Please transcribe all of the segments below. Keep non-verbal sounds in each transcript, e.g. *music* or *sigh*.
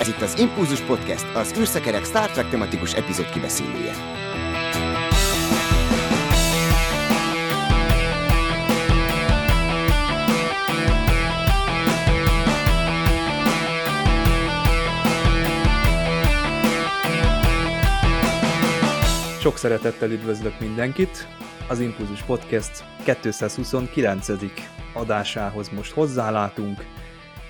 Ez itt az Impulzus Podcast, az űrszekerek Star Trek tematikus epizód kibeszélője. Sok szeretettel üdvözlök mindenkit! Az Impulzus Podcast 229. adásához most hozzálátunk,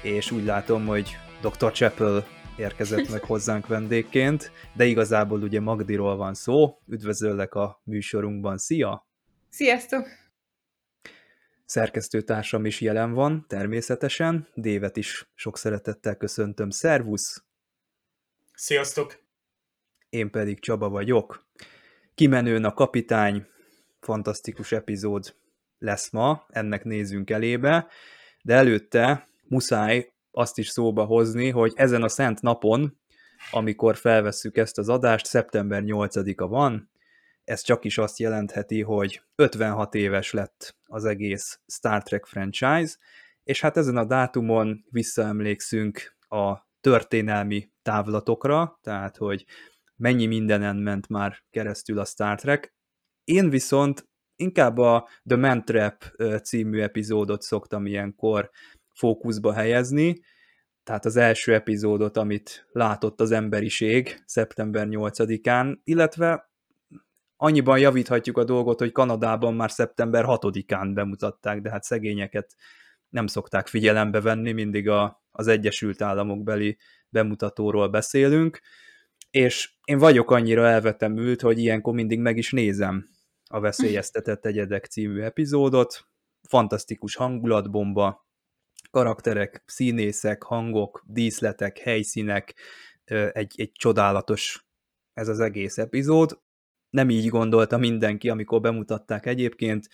és úgy látom, hogy Dr. Chappell érkezett meg hozzánk vendégként, de igazából ugye Magdiról van szó. Üdvözöllek a műsorunkban. Szia! Sziasztok! Szerkesztőtársam is jelen van, természetesen. Dévet is sok szeretettel köszöntöm. Szervusz! Sziasztok! Én pedig Csaba vagyok. Kimenőn a kapitány, fantasztikus epizód lesz ma, ennek nézünk elébe, de előtte muszáj azt is szóba hozni, hogy ezen a szent napon, amikor felvesszük ezt az adást, szeptember 8-a van, ez csak is azt jelentheti, hogy 56 éves lett az egész Star Trek franchise, és hát ezen a dátumon visszaemlékszünk a történelmi távlatokra, tehát hogy mennyi mindenen ment már keresztül a Star Trek. Én viszont inkább a The Man Trap című epizódot szoktam ilyenkor fókuszba helyezni, tehát az első epizódot, amit látott az emberiség szeptember 8-án, illetve annyiban javíthatjuk a dolgot, hogy Kanadában már szeptember 6-án bemutatták, de hát szegényeket nem szokták figyelembe venni, mindig a, az Egyesült Államok beli bemutatóról beszélünk, és én vagyok annyira elvetemült, hogy ilyenkor mindig meg is nézem a Veszélyeztetett Egyedek című epizódot, fantasztikus hangulatbomba, karakterek, színészek, hangok, díszletek, helyszínek, egy, egy csodálatos ez az egész epizód. Nem így gondolta mindenki, amikor bemutatták egyébként.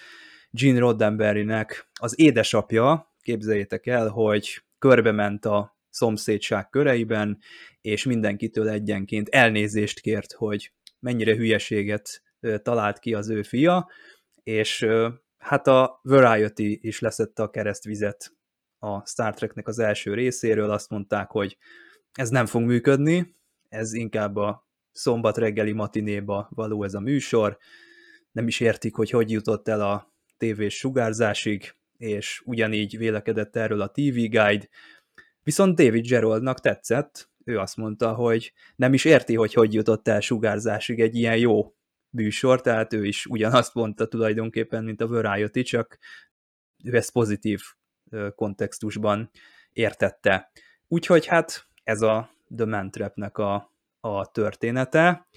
Gene Roddenberrynek az édesapja, képzeljétek el, hogy körbe ment a szomszédság köreiben, és mindenkitől egyenként elnézést kért, hogy mennyire hülyeséget talált ki az ő fia, és hát a Variety is leszette a keresztvizet a Star Treknek az első részéről, azt mondták, hogy ez nem fog működni, ez inkább a szombat reggeli matinéba való ez a műsor, nem is értik, hogy hogy jutott el a tévés sugárzásig, és ugyanígy vélekedett erről a TV Guide, viszont David Geraldnak tetszett, ő azt mondta, hogy nem is érti, hogy hogy jutott el sugárzásig egy ilyen jó műsor, tehát ő is ugyanazt mondta tulajdonképpen, mint a Variety, csak ő ezt pozitív kontextusban értette. Úgyhogy hát ez a The Man Trap-nek a, a története,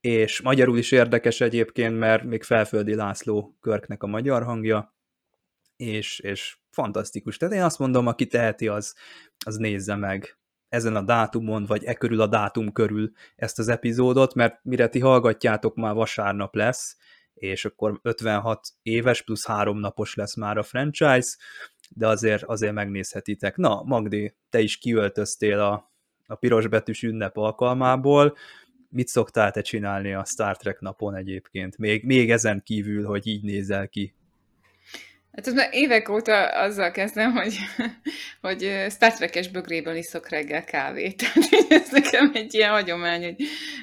és magyarul is érdekes egyébként, mert még Felföldi László Körknek a magyar hangja, és, és fantasztikus. Tehát én azt mondom, aki teheti, az, az nézze meg ezen a dátumon, vagy e körül a dátum körül ezt az epizódot, mert mire ti hallgatjátok, már vasárnap lesz, és akkor 56 éves plusz három napos lesz már a franchise, de azért, azért megnézhetitek. Na, Magdi, te is kiöltöztél a, a pirosbetűs ünnep alkalmából, mit szoktál te csinálni a Star Trek napon egyébként? Még, még ezen kívül, hogy így nézel ki. Hát az már évek óta azzal kezdem, hogy, *laughs* hogy Star Trek-es bögréből iszok reggel kávét. *laughs* Tehát ez nekem egy ilyen hagyomány, hogy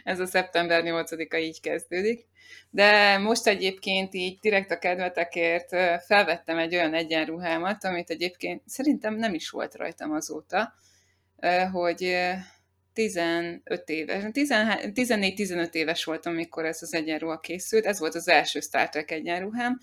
ez a szeptember 8-a így kezdődik. De most egyébként így direkt a kedvetekért felvettem egy olyan egyenruhámat, amit egyébként szerintem nem is volt rajtam azóta, hogy 15 éves, 14-15 éves voltam, amikor ez az egyenruha készült, ez volt az első Star Trek egyenruhám,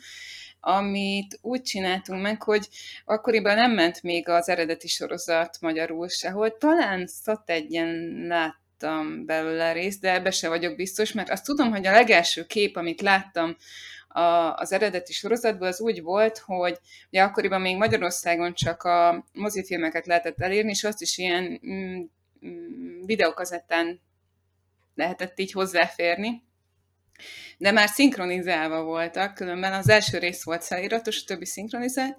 amit úgy csináltunk meg, hogy akkoriban nem ment még az eredeti sorozat magyarul sehol, talán szat egyen láttam belőle részt, de ebbe se vagyok biztos, mert azt tudom, hogy a legelső kép, amit láttam a, az eredeti sorozatból, az úgy volt, hogy ugye akkoriban még Magyarországon csak a mozifilmeket lehetett elérni, és azt is ilyen mm, mm videókazettán lehetett így hozzáférni, de már szinkronizálva voltak, különben az első rész volt feliratos, a többi szinkronizált,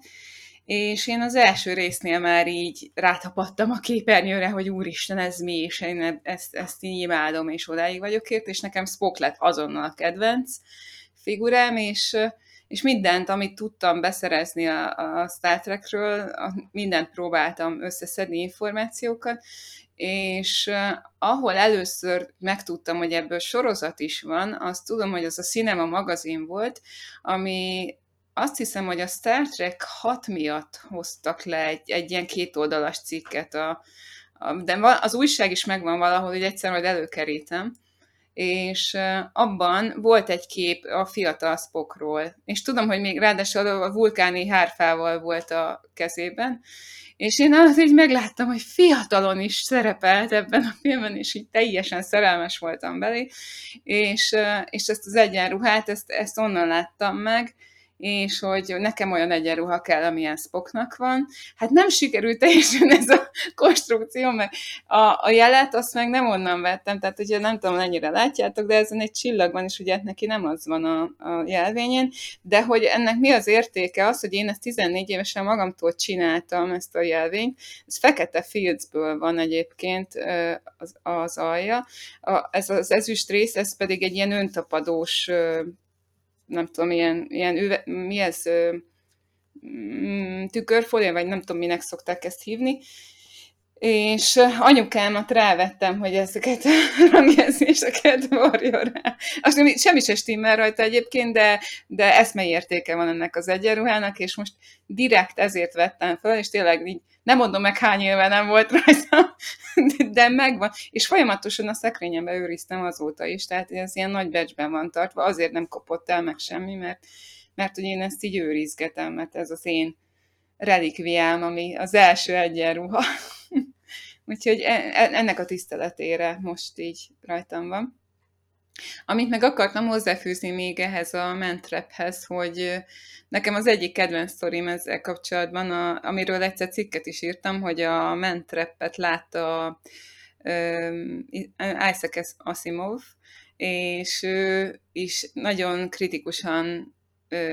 és én az első résznél már így rátapadtam a képernyőre, hogy úristen, ez mi, és én ezt, ezt így imádom, és odáig vagyok ért, és nekem Spock lett azonnal a kedvenc figurám, és, és mindent, amit tudtam beszerezni a, a Star Trekről, mindent próbáltam összeszedni információkat, és ahol először megtudtam, hogy ebből sorozat is van, azt tudom, hogy az a Cinema magazin volt, ami azt hiszem, hogy a Star Trek 6 miatt hoztak le egy, egy ilyen kétoldalas cikket, a, a, de az újság is megvan valahol, hogy egyszer majd előkerítem, és abban volt egy kép a fiatal Spockról, és tudom, hogy még ráadásul a vulkáni hárfával volt a kezében, és én az így megláttam, hogy fiatalon is szerepelt ebben a filmben, és így teljesen szerelmes voltam belé, és, és ezt az egyenruhát, ezt, ezt onnan láttam meg, és hogy nekem olyan egyenruha kell, amilyen Spocknak van. Hát nem sikerült teljesen ez a konstrukció, mert a, a jelet azt meg nem onnan vettem, tehát ugye nem tudom, mennyire látjátok, de ezen egy csillag van, és ugye neki nem az van a, a jelvényén, de hogy ennek mi az értéke? Az, hogy én ezt 14 évesen magamtól csináltam ezt a jelvényt, ez fekete fieldsből van egyébként az, az alja, a, ez az ezüst rész, ez pedig egy ilyen öntapadós nem tudom, ilyen, ilyen üve, mi ez, mm, tükörfólia, vagy nem tudom, minek szokták ezt hívni, és anyukámat rávettem, hogy ezeket a *laughs* rangjegyzéseket varjon rá. Azt semmi se stimmel rajta egyébként, de, de eszmei értéke van ennek az egyenruhának, és most direkt ezért vettem fel, és tényleg így nem mondom meg hány éve nem volt rajta, *laughs* de megvan. És folyamatosan a szekrényembe őriztem azóta is, tehát ez ilyen nagy becsben van tartva, azért nem kopott el meg semmi, mert, mert hogy én ezt így őrizgetem, mert ez az én relikviám, ami az első egyenruha. Úgyhogy e, e, ennek a tiszteletére most így rajtam van. Amit meg akartam hozzáfűzni még ehhez a mentrephez, hogy nekem az egyik kedvenc sztorim ezzel kapcsolatban, a, amiről egyszer cikket is írtam, hogy a mentrepet látta um, Isaac Asimov, és ő is nagyon kritikusan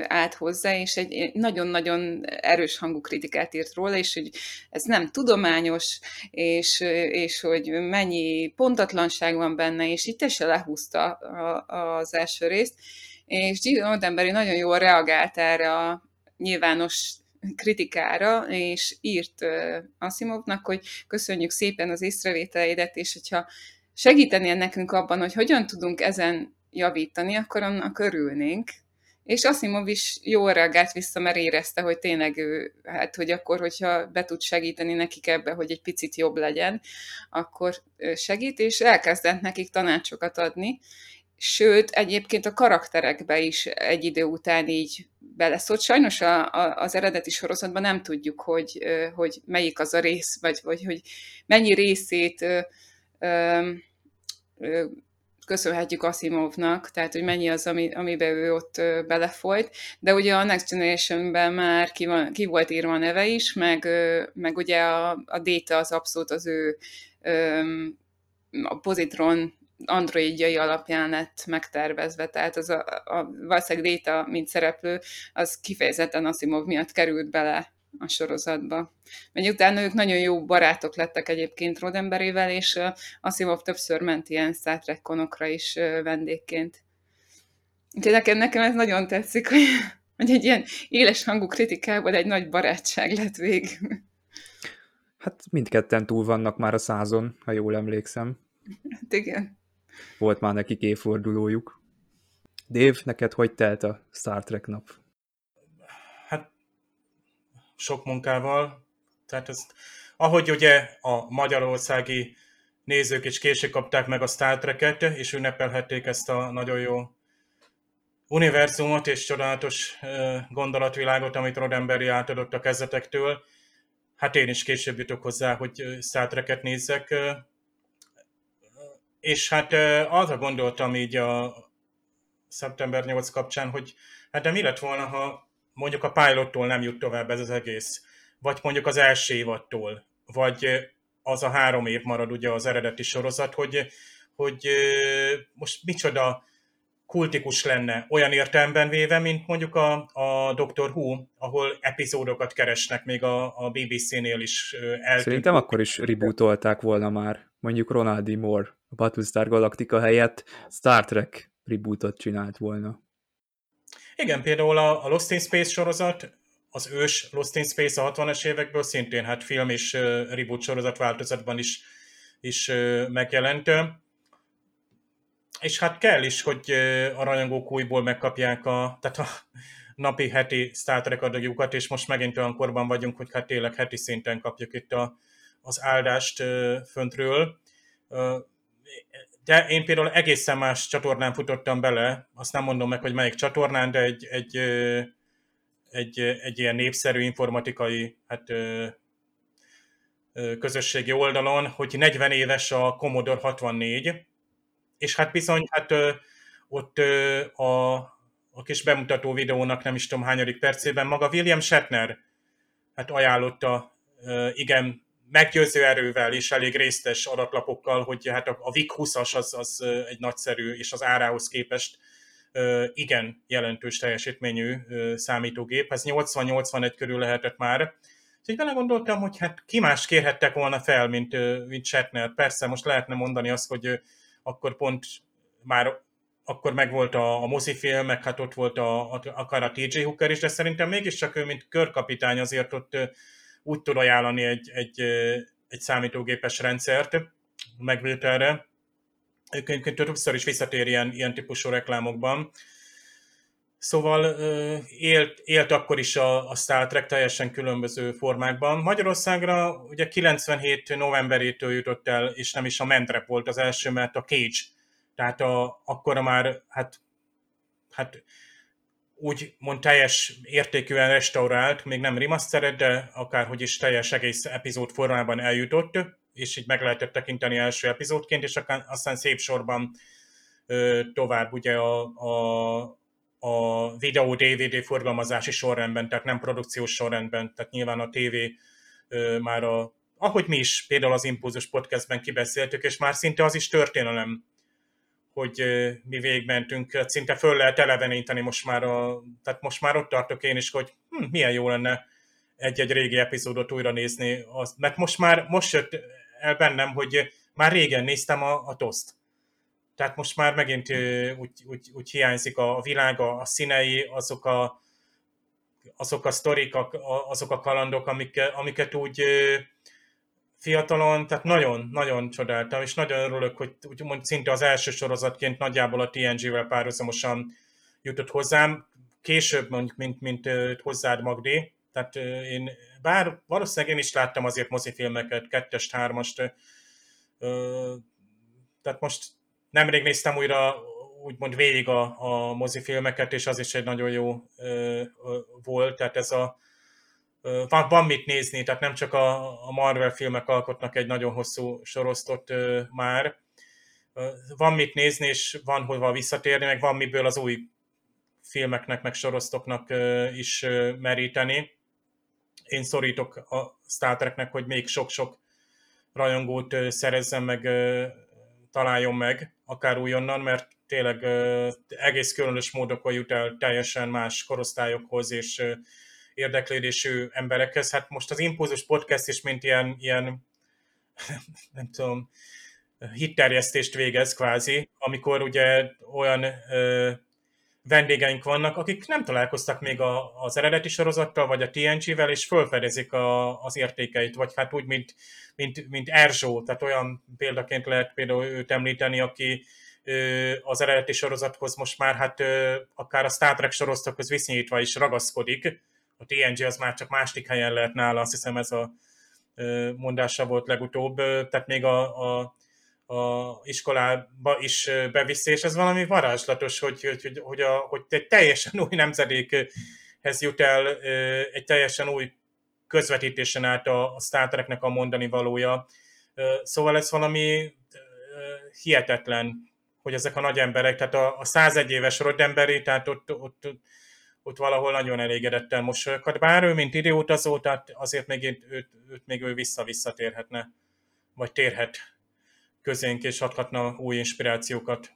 állt hozzá, és egy nagyon-nagyon erős hangú kritikát írt róla, és hogy ez nem tudományos, és, és hogy mennyi pontatlanság van benne, és itt se lehúzta az első részt, és Gene Roddenberry nagyon jól reagált erre a nyilvános kritikára, és írt Asimovnak, hogy köszönjük szépen az észrevételeidet, és hogyha segítenél nekünk abban, hogy hogyan tudunk ezen javítani, akkor annak örülnénk, és Asimov is jól reagált vissza, mert érezte, hogy tényleg ő, hát hogy akkor, hogyha be tud segíteni nekik ebbe, hogy egy picit jobb legyen, akkor segít, és elkezdett nekik tanácsokat adni, sőt, egyébként a karakterekbe is egy idő után így beleszólt. Sajnos a, a, az eredeti sorozatban nem tudjuk, hogy, hogy melyik az a rész, vagy, vagy hogy mennyi részét ö, ö, köszönhetjük Asimovnak, tehát hogy mennyi az, ami, amiben ő ott belefolyt, de ugye a Next Generation-ben már ki, van, ki volt írva a neve is, meg, meg ugye a, a Data az abszolút az ő a pozitron androidjai alapján lett megtervezve, tehát az a, a valószínűleg Data, mint szereplő, az kifejezetten Asimov miatt került bele a sorozatba. Mert utána ők nagyon jó barátok lettek egyébként Rodemberivel, és Asimov többször ment ilyen Star Trek konokra is vendégként. Úgyhogy nekem, nekem ez nagyon tetszik, hogy, hogy egy ilyen éles hangú kritikából egy nagy barátság lett vég. Hát mindketten túl vannak már a százon, ha jól emlékszem. Hát igen. Volt már nekik évfordulójuk. Dév, neked hogy telt a Star Trek nap? Sok munkával. Tehát ezt, ahogy ugye a magyarországi nézők is később kapták meg a Star Trek-et, és ünnepelhették ezt a nagyon jó univerzumot és csodálatos gondolatvilágot, amit Roddenberry átadott a kezdetektől. Hát én is később jutok hozzá, hogy Star Trek-et nézzek. És hát arra gondoltam így a szeptember 8 kapcsán, hogy hát de mi lett volna, ha mondjuk a pilottól nem jut tovább ez az egész, vagy mondjuk az első évattól, vagy az a három év marad ugye az eredeti sorozat, hogy, hogy most micsoda kultikus lenne olyan értelemben véve, mint mondjuk a, a Doctor Who, ahol epizódokat keresnek, még a, a BBC-nél is eltűnt. Szerintem akkor is rebootolták volna már, mondjuk Ronald D. Moore a Battlestar Galactica helyett Star Trek rebootot csinált volna. Igen, például a, a Lost in Space sorozat, az ős Lost in Space a 60-es évekből szintén hát film és uh, reboot sorozat változatban is is megjelent. És hát kell is, hogy a rajongók újból megkapják a, tehát a napi heti Star Trek adagjukat, és most megint olyan korban vagyunk, hogy hát tényleg heti szinten kapjuk itt a, az áldást föntről. De én például egészen más csatornán futottam bele, azt nem mondom meg, hogy melyik csatornán, de egy, egy, egy, egy ilyen népszerű informatikai hát, közösségi oldalon, hogy 40 éves a Commodore 64, és hát bizony, hát ott a, a kis bemutató videónak nem is tudom hányadik percében maga William Shatner hát ajánlotta igen meggyőző erővel és elég résztes adatlapokkal, hogy hát a VIC 20-as az, az egy nagyszerű, és az árához képest igen jelentős teljesítményű számítógép. Ez 80-81 körül lehetett már. Úgyhogy bele gondoltam, hogy hát ki más kérhettek volna fel, mint, mint Shatner. Persze most lehetne mondani azt, hogy akkor pont már akkor megvolt a, a mozifilm, meg hát ott volt a, a, akár a TJ Hooker is, de szerintem mégiscsak ő, mint körkapitány azért ott úgy tud ajánlani egy, egy, egy számítógépes rendszert megvételre. Egyébként többször is visszatér ilyen, ilyen típusú reklámokban. Szóval élt, élt akkor is a, a Star Trek teljesen különböző formákban. Magyarországra ugye 97 novemberétől jutott el, és nem is a Mentrep volt az első, mert a Cage. Tehát a, akkora már, hát, hát úgy mond teljes értékűen restaurált, még nem remastered, de akárhogy is teljes egész epizód formában eljutott, és így meg lehetett tekinteni első epizódként, és aztán szép sorban tovább ugye a, a, a videó DVD forgalmazási sorrendben, tehát nem produkciós sorrendben, tehát nyilván a TV már a, ahogy mi is például az Impulzus podcastben kibeszéltük, és már szinte az is történelem, hogy mi végmentünk, szinte föl lehet eleveníteni most már, a, tehát most már ott tartok én is, hogy hm, milyen jó lenne egy-egy régi epizódot újra nézni, az, mert most már, most jött el bennem, hogy már régen néztem a, a toszt. Tehát most már megint úgy, úgy, úgy hiányzik a világ, a színei, azok a, azok a sztorik, azok a kalandok, amik, amiket úgy fiatalon, tehát nagyon-nagyon csodáltam, és nagyon örülök, hogy úgymond szinte az első sorozatként nagyjából a TNG-vel párhuzamosan jutott hozzám, később mondjuk, mint, mint hozzád Magdi, tehát én, bár valószínűleg én is láttam azért mozifilmeket, kettest, hármast, tehát most nemrég néztem újra úgymond végig a, a mozifilmeket, és az is egy nagyon jó ö, ö, volt, tehát ez a van, van mit nézni, tehát nem csak a, a Marvel filmek alkotnak egy nagyon hosszú sorosztot már, van mit nézni, és van hova visszatérni, meg van miből az új filmeknek, meg sorosztoknak is meríteni. Én szorítok a Star Treknek, hogy még sok-sok rajongót szerezzen meg, találjon meg, akár újonnan, mert tényleg egész különös módokon jut el teljesen más korosztályokhoz és érdeklődésű emberekhez. Hát most az Impulzus Podcast is, mint ilyen, ilyen *laughs* nem tudom, hitterjesztést végez kvázi, amikor ugye olyan ö, vendégeink vannak, akik nem találkoztak még a, az eredeti sorozattal, vagy a TNG-vel, és felfedezik a, az értékeit, vagy hát úgy, mint, mint, mint Erzsó, tehát olyan példaként lehet például őt említeni, aki ö, az eredeti sorozathoz most már hát ö, akár a Star Trek sorozatokhoz viszonyítva is ragaszkodik, a TNG az már csak másik helyen lehet nála, azt hiszem ez a mondása volt legutóbb, tehát még a, a, a iskolába is beviszi, és ez valami varázslatos, hogy, hogy, hogy, hogy, a, hogy egy teljesen új nemzedékhez jut el, egy teljesen új közvetítésen át a, a Star Treknek a mondani valója. Szóval ez valami hihetetlen, hogy ezek a nagy emberek, tehát a, a 101 éves Roddenberry, tehát ott, ott ott valahol nagyon elégedettel mosolyokat. Bár ő, mint időutazó, tehát azért még őt, őt, őt még ő vissza-visszatérhetne, vagy térhet közénk, és adhatna új inspirációkat.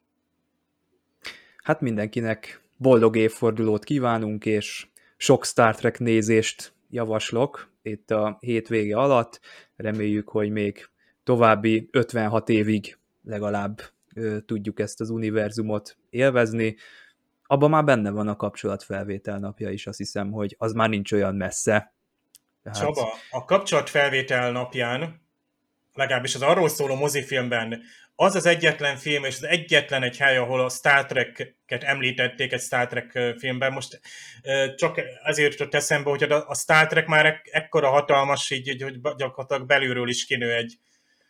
Hát mindenkinek boldog évfordulót kívánunk, és sok Star Trek nézést javaslok itt a hétvége alatt. Reméljük, hogy még további 56 évig legalább ö, tudjuk ezt az univerzumot élvezni abban már benne van a kapcsolatfelvétel napja is, azt hiszem, hogy az már nincs olyan messze. Tehát... Csaba, a kapcsolatfelvétel napján legalábbis az arról szóló mozifilmben az az egyetlen film, és az egyetlen egy hely, ahol a Star Trek-et említették egy Star Trek filmben. Most csak ezért jutott eszembe, hogy a Star Trek már ekkora hatalmas, így, hogy gyakorlatilag belülről is kinő egy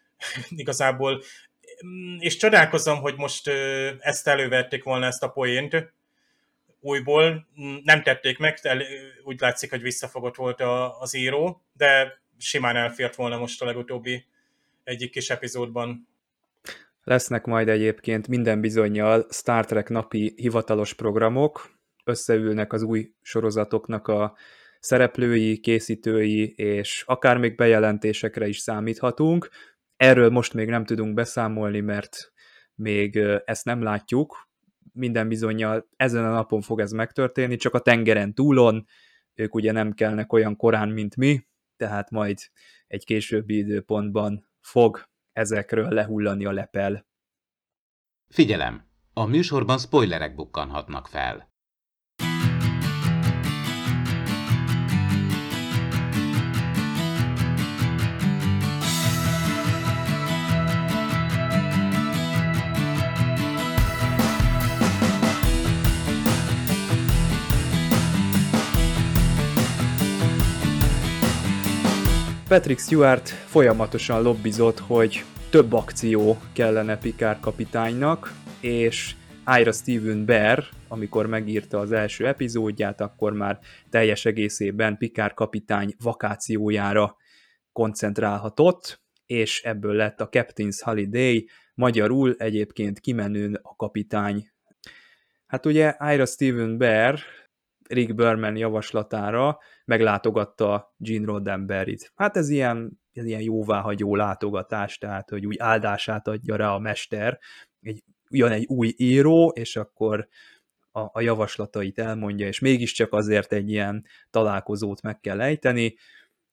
*laughs* igazából. Mm, és csodálkozom, hogy most ezt elővették volna ezt a poént újból. Mm, nem tették meg, úgy látszik, hogy visszafogott volt az író, de simán elfért volna most a legutóbbi egyik kis epizódban. Lesznek majd egyébként minden bizonyal Star Trek napi hivatalos programok, összeülnek az új sorozatoknak a szereplői, készítői, és akár még bejelentésekre is számíthatunk. Erről most még nem tudunk beszámolni, mert még ezt nem látjuk. Minden bizonyal ezen a napon fog ez megtörténni, csak a tengeren túlon, ők ugye nem kelnek olyan korán, mint mi, tehát majd egy későbbi időpontban fog ezekről lehullani a lepel. Figyelem! A műsorban spoilerek bukkanhatnak fel. Patrick Stewart folyamatosan lobbizott, hogy több akció kellene Picard kapitánynak, és Ira Steven Bear, amikor megírta az első epizódját, akkor már teljes egészében Picard kapitány vakációjára koncentrálhatott, és ebből lett a Captain's Holiday, magyarul egyébként kimenőn a kapitány. Hát ugye Ira Steven Bear Rick Berman javaslatára meglátogatta Gene Roddenberry-t. Hát ez ilyen, ez ilyen jóváhagyó látogatás, tehát hogy úgy áldását adja rá a mester, egy, jön egy új író, és akkor a, a javaslatait elmondja, és mégiscsak azért egy ilyen találkozót meg kell ejteni.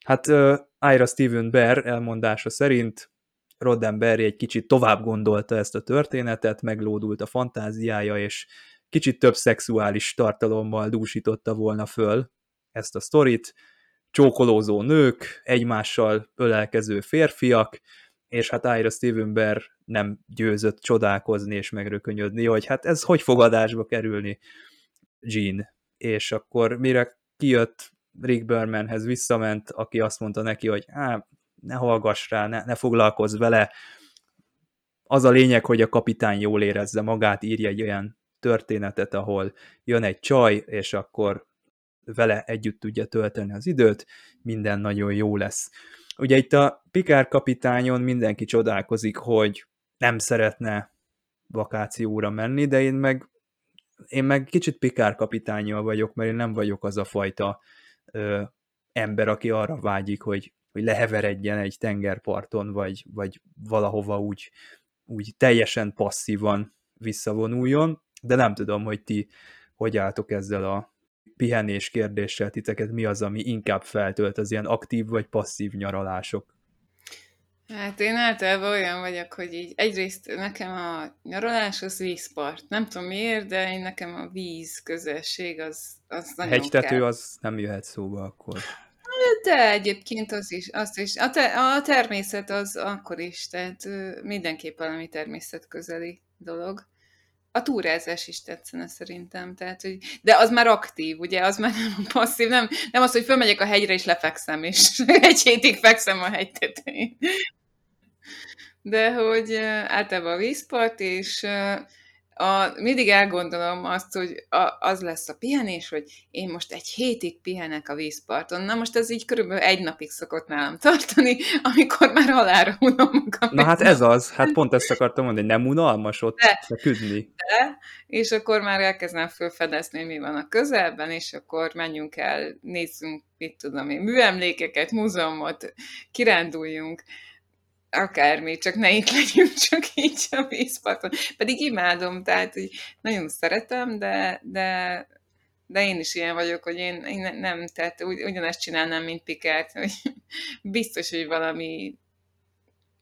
Hát uh, Ira Steven Bear elmondása szerint Roddenberry egy kicsit tovább gondolta ezt a történetet, meglódult a fantáziája, és kicsit több szexuális tartalommal dúsította volna föl ezt a sztorit, csókolózó nők, egymással ölelkező férfiak, és hát Ira Steven nem győzött csodálkozni és megrökönyödni, hogy hát ez hogy fog adásba kerülni Jean. És akkor mire kijött Rick Bermanhez visszament, aki azt mondta neki, hogy hát ne hallgass rá, ne, ne foglalkozz vele, az a lényeg, hogy a kapitány jól érezze magát, írja egy olyan történetet, ahol jön egy csaj, és akkor vele együtt tudja tölteni az időt, minden nagyon jó lesz. Ugye itt a Pikár kapitányon mindenki csodálkozik, hogy nem szeretne vakációra menni, de én meg, én meg kicsit Pikár kapitányjal vagyok, mert én nem vagyok az a fajta ö, ember, aki arra vágyik, hogy, hogy leheveredjen egy tengerparton, vagy, vagy valahova úgy, úgy teljesen passzívan visszavonuljon de nem tudom, hogy ti hogy álltok ezzel a pihenés kérdéssel, titeket mi az, ami inkább feltölt az ilyen aktív vagy passzív nyaralások? Hát én általában olyan vagyok, hogy így egyrészt nekem a nyaralás az vízpart. Nem tudom miért, de én nekem a víz közösség az, az nagyon Hegytető kell. az nem jöhet szóba akkor. De egyébként az is, azt is. A, te, a természet az akkor is, tehát mindenképp valami természet közeli dolog a túrázás is tetszene szerintem, tehát, hogy, de az már aktív, ugye, az már nem passzív, nem, nem az, hogy fölmegyek a hegyre és lefekszem, és *laughs* egy hétig fekszem a hegy tetején. De hogy általában a vízpart, és a, mindig elgondolom azt, hogy a, az lesz a pihenés, hogy én most egy hétig pihenek a vízparton. Na most ez így körülbelül egy napig szokott nálam tartani, amikor már halára unom magam. Na hát ez az, hát pont ezt akartam mondani, nem unalmas ott de, feküdni. De, és akkor már elkezdem felfedezni, mi van a közelben, és akkor menjünk el, nézzünk, mit tudom én, műemlékeket, múzeumot, kiránduljunk akármi, csak ne itt legyünk, *laughs* csak így a vízparton. Pedig imádom, tehát hogy nagyon szeretem, de, de, de én is ilyen vagyok, hogy én, én nem, tehát ugy, ugyanezt csinálnám, mint Pikert, *laughs* hogy biztos, hogy valami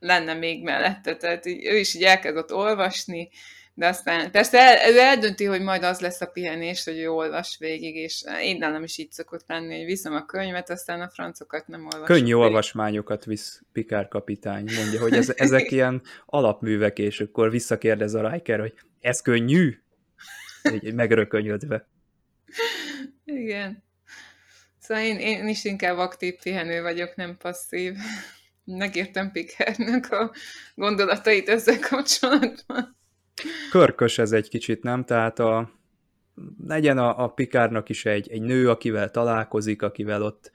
lenne még mellette, tehát így, ő is így elkezdett olvasni, de aztán persze el, ő eldönti, hogy majd az lesz a pihenés, hogy ő olvas végig, és én nem is így szokott lenni, hogy viszem a könyvet, aztán a francokat nem olvasom. Könnyű végig. olvasmányokat visz Pikár kapitány, mondja, hogy ez, ezek *laughs* ilyen alapművek, és akkor visszakérdez a Riker, hogy ez könnyű? Így megrökönyödve. Igen. Szóval én, én is inkább aktív pihenő vagyok, nem passzív. *laughs* Megértem Pikárnak a gondolatait ezzel kapcsolatban. Körkös ez egy kicsit, nem? Tehát a, legyen a, a Pikárnak is egy, egy nő, akivel találkozik, akivel ott,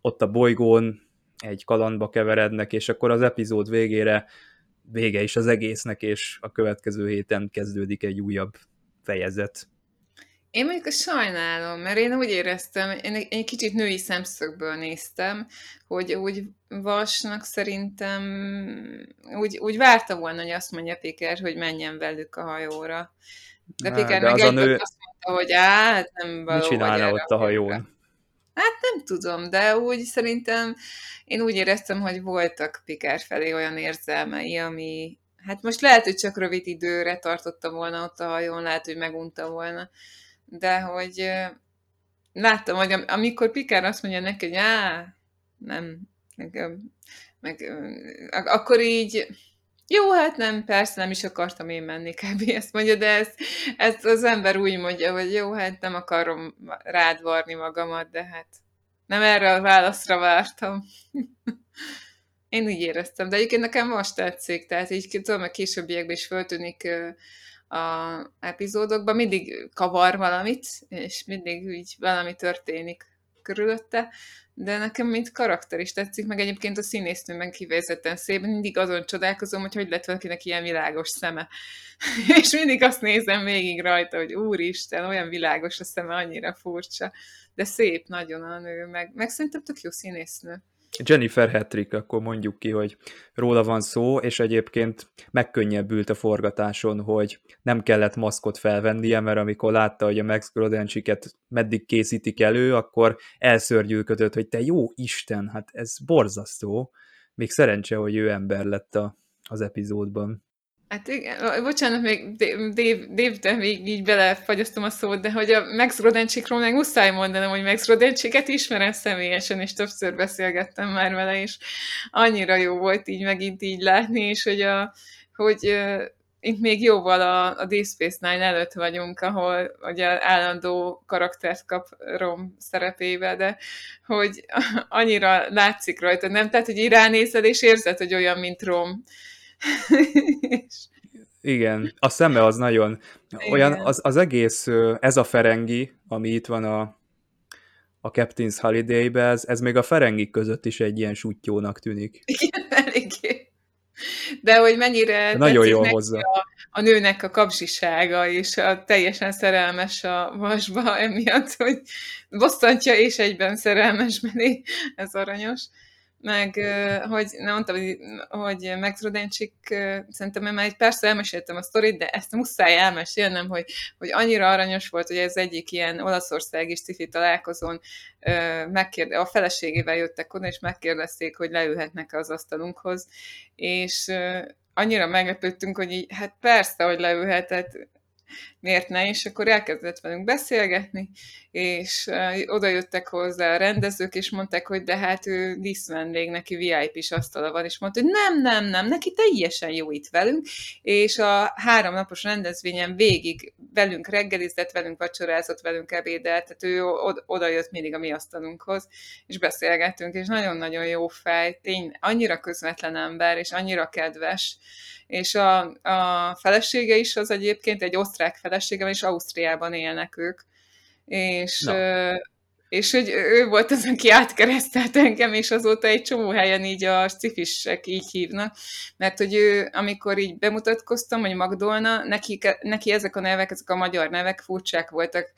ott a bolygón egy kalandba keverednek, és akkor az epizód végére vége is az egésznek, és a következő héten kezdődik egy újabb fejezet. Én mondjuk a sajnálom, mert én úgy éreztem, én egy, kicsit női szemszögből néztem, hogy úgy Vasnak szerintem úgy, úgy várta volna, hogy azt mondja Piker, hogy menjen velük a hajóra. De Piker meg egy nő... azt mondta, hogy hát nem való Mit csinálna ott a hajón? Hát nem tudom, de úgy szerintem én úgy éreztem, hogy voltak Piker felé olyan érzelmei, ami hát most lehet, hogy csak rövid időre tartotta volna ott a hajón, lehet, hogy megunta volna de hogy láttam, hogy amikor Pikár azt mondja neki, hogy á, nem, meg, meg, akkor így, jó, hát nem, persze nem is akartam én menni, kb. *laughs* ezt mondja, de ezt, ezt az ember úgy mondja, hogy jó, hát nem akarom rád varni magamat, de hát nem erre a válaszra vártam. *laughs* én úgy éreztem, de egyébként nekem most tetszik, tehát így tudom, a későbbiekben is föltűnik a epizódokban, mindig kavar valamit, és mindig úgy valami történik körülötte, de nekem mint karakter is tetszik, meg egyébként a színésznőben kifejezetten szép, mindig azon csodálkozom, hogy hogy lett valakinek ilyen világos szeme. *laughs* és mindig azt nézem végig rajta, hogy úristen, olyan világos a szeme, annyira furcsa, de szép nagyon a nő, meg, meg szerintem tök jó színésznő. Jennifer Hattrick, akkor mondjuk ki, hogy róla van szó, és egyébként megkönnyebbült a forgatáson, hogy nem kellett maszkot felvennie, mert amikor látta, hogy a Max Grodencsiket meddig készítik elő, akkor elszörgyűködött, hogy te jó Isten, hát ez borzasztó. Még szerencse, hogy ő ember lett a, az epizódban. Hát igen, bocsánat, még Dave, Dave még így belefagyasztom a szót, de hogy a Max Rodencsikról meg muszáj mondanom, hogy Max Rodencsiket ismerem személyesen, és többször beszélgettem már vele, és annyira jó volt így megint így látni, és hogy, a, hogy itt még jóval a, a Deep Space Nine előtt vagyunk, ahol ugye állandó karaktert kap Rom szerepébe, de hogy annyira látszik rajta, nem? Tehát, hogy így és érzed, hogy olyan, mint Rom *laughs* Igen, a szeme az nagyon, Igen. olyan az, az egész, ez a Ferengi, ami itt van a, a Captain's Holiday-be, ez, ez még a Ferengik között is egy ilyen sutyónak tűnik. Igen, *laughs* eléggé. De hogy mennyire nagyon jól hozza. A, a nőnek a kapzsisága, és a teljesen szerelmes a vasba, emiatt, hogy bosszantja és egyben szerelmes belé, ez aranyos meg hogy nem mondtam, hogy Max Rodencsik, szerintem én már egy persze elmeséltem a sztorit, de ezt muszáj elmesélnem, hogy, hogy annyira aranyos volt, hogy ez egyik ilyen olaszországi sci találkozón megkérde, a feleségével jöttek oda, és megkérdezték, hogy leülhetnek az asztalunkhoz, és annyira meglepődtünk, hogy így, hát persze, hogy leülhetett, miért ne, és akkor elkezdett velünk beszélgetni, és uh, oda jöttek hozzá a rendezők, és mondták, hogy de hát ő díszvendég, neki VIP-s asztala van, és mondta, hogy nem, nem, nem, neki teljesen jó itt velünk, és a három napos rendezvényen végig velünk reggelizett, velünk vacsorázott, velünk ebédelt, tehát ő oda jött mindig a mi asztalunkhoz, és beszélgettünk, és nagyon-nagyon jó fej, tény, annyira közvetlen ember, és annyira kedves, és a, a felesége is az egyébként egy osztrák felesége, és Ausztriában élnek ők, és, no. és hogy ő volt az, aki átkeresztelt engem, és azóta egy csomó helyen így a cifisek így hívnak, mert hogy ő, amikor így bemutatkoztam, hogy Magdolna, neki, neki ezek a nevek, ezek a magyar nevek furcsák voltak,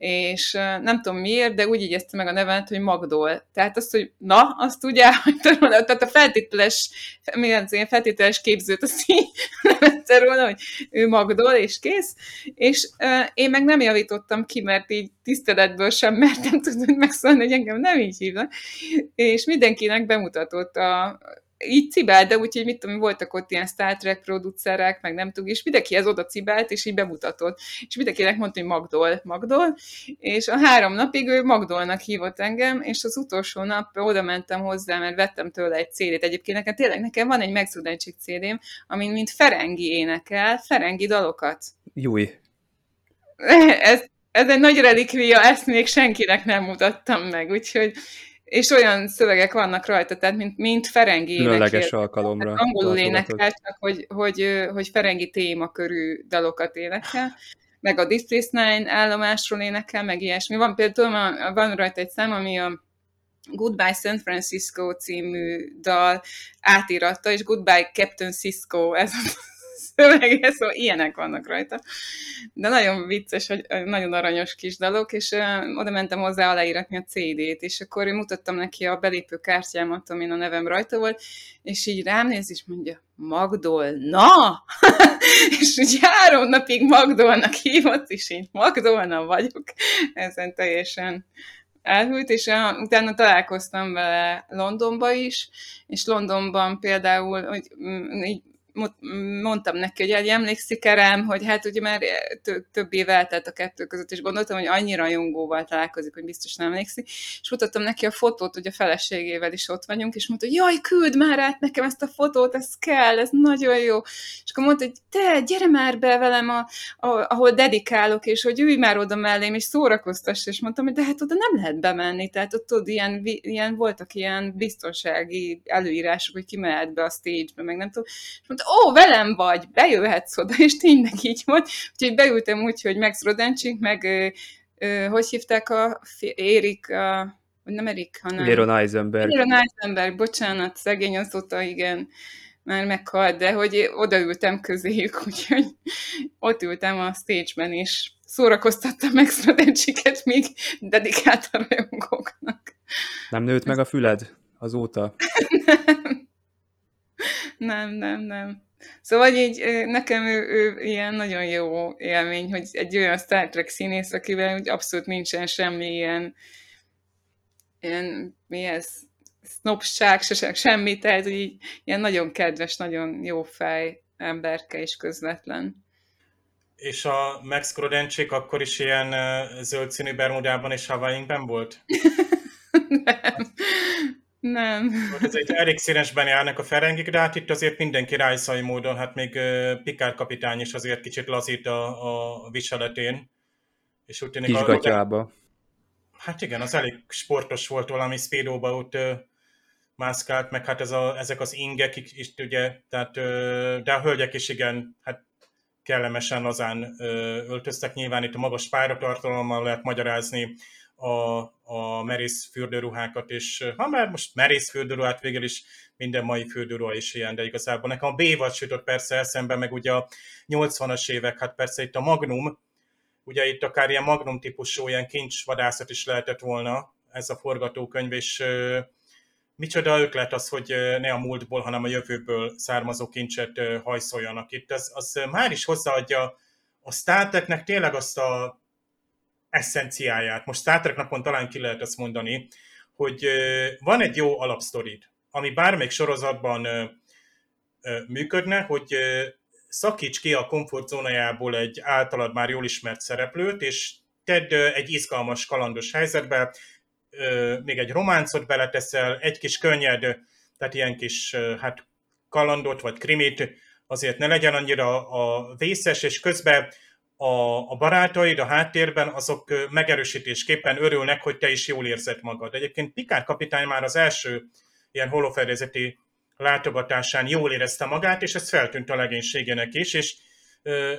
és nem tudom miért, de úgy jegyezte meg a nevet, hogy Magdol. Tehát azt, hogy na, azt elhagyta róla, tehát a feltételes, milyen ilyen feltételes képzőt azt így *laughs* levette róla, hogy ő Magdol, és kész. És én meg nem javítottam ki, mert így tiszteletből sem mertem tudni megszólni, hogy engem nem így hívnak. És mindenkinek bemutatott a, így cibált, de úgyhogy mit tudom, voltak ott ilyen Star Trek producerek, meg nem tudom, és mindenki ez oda cibált, és így bemutatott. És mindenkinek mondta, hogy Magdol, Magdol, és a három napig ő Magdolnak hívott engem, és az utolsó nap oda mentem hozzá, mert vettem tőle egy CD-t. Egyébként nekem tényleg nekem van egy Megszudáncsik CD-m, amin mint Ferengi énekel, Ferengi dalokat. Júj. *laughs* Ez, ez egy nagy relikvia, ezt még senkinek nem mutattam meg, úgyhogy és olyan szövegek vannak rajta, tehát mint, mint Ferengi Különleges alkalomra. Tehát angolul énekel, csak hogy, hogy, hogy Ferengi témakörű dalokat énekel, meg a Space Nine állomásról énekel, meg ilyesmi. Van például, van rajta egy szám, ami a Goodbye San Francisco című dal átiratta, és Goodbye Captain Cisco, ez a szövege, szóval ilyenek vannak rajta. De nagyon vicces, hogy nagyon aranyos kis dalok, és oda mentem hozzá aláíratni a CD-t, és akkor mutattam neki a belépő kártyámat, amin a nevem rajta volt, és így rám néz, és mondja, Magdolna? *laughs* és úgy három napig Magdolnak hívott, és így Magdolna vagyok. Ezen teljesen elhűlt, és utána találkoztam vele Londonba is, és Londonban például, hogy így mondtam neki, hogy emlékszik rám, hogy hát ugye már több év eltelt a kettő között, és gondoltam, hogy annyira jongóval találkozik, hogy biztos nem emlékszik, és mutattam neki a fotót, hogy a feleségével is ott vagyunk, és mondta, hogy jaj, küld már át nekem ezt a fotót, ez kell, ez nagyon jó. És akkor mondta, hogy te, gyere már be velem, a, a, ahol dedikálok, és hogy ülj már oda mellém, és szórakoztass, és mondtam, hogy de hát oda nem lehet bemenni, tehát ott tudod, ilyen, ilyen voltak ilyen biztonsági előírások, hogy ki mehet be a stage-be, meg nem tudom. És mondta, ó, velem vagy, bejöhetsz oda, és tényleg így volt. Úgyhogy beültem úgy, hogy Max Rodencsik, meg ö, ö, hogy hívták a Érik, a, nem Erik, hanem... Léron Eisenberg. Léron Eisenberg, bocsánat, szegény azóta, igen, már meghalt, de hogy odaültem közéjük, *laughs* úgyhogy ott ültem a stage-ben, és szórakoztattam Max Rodencsiket, még dedikált a rajongóknak. Nem nőtt meg a füled azóta? *laughs* nem. Nem, nem, nem. Szóval így nekem ő, ő ilyen nagyon jó élmény, hogy egy olyan Star Trek színész, akivel úgy abszolút nincsen semmi ilyen, ilyen mi ez, sznopság, se, semmi, tehát hogy így, ilyen nagyon kedves, nagyon jó fej emberke és közvetlen. És a Max Krodencsik akkor is ilyen zöld színű Bermudában és Hawaiinkben volt? *laughs* nem, nem. Ez egy elég színesben járnak a Ferengik, de hát itt azért mindenki rájszai módon, hát még Pikár kapitány is azért kicsit lazít a, a viseletén. És úgy tűnik, Kisgatyába. A, hát igen, az elég sportos volt valami speedóba ott ö, mászkált, meg hát ez a, ezek az ingek is ugye, tehát, ö, de a hölgyek is igen, hát kellemesen lazán ö, öltöztek. Nyilván itt a magas páratartalommal lehet magyarázni a, a merész fürdőruhákat, és ha már most merész fürdőruhát végül is minden mai fürdőruha is ilyen, de igazából nekem a B-vat sütött persze eszembe, meg ugye a 80-as évek, hát persze itt a Magnum, ugye itt akár ilyen Magnum típusú ilyen kincsvadászat is lehetett volna ez a forgatókönyv, és micsoda ötlet az, hogy ne a múltból, hanem a jövőből származó kincset hajszoljanak itt. Az, az már is hozzáadja a Star Treknek tényleg azt a eszenciáját. Most Star Trek napon talán ki lehet azt mondani, hogy van egy jó alapsztorid, ami bármelyik sorozatban működne, hogy szakíts ki a komfortzónájából egy általad már jól ismert szereplőt, és tedd egy izgalmas, kalandos helyzetbe, még egy románcot beleteszel, egy kis könnyed, tehát ilyen kis hát kalandot vagy krimit, azért ne legyen annyira a vészes, és közben a, a barátaid a háttérben, azok megerősítésképpen örülnek, hogy te is jól érzed magad. Egyébként Pikár kapitány már az első ilyen holofedezeti látogatásán jól érezte magát, és ez feltűnt a legénységének is, és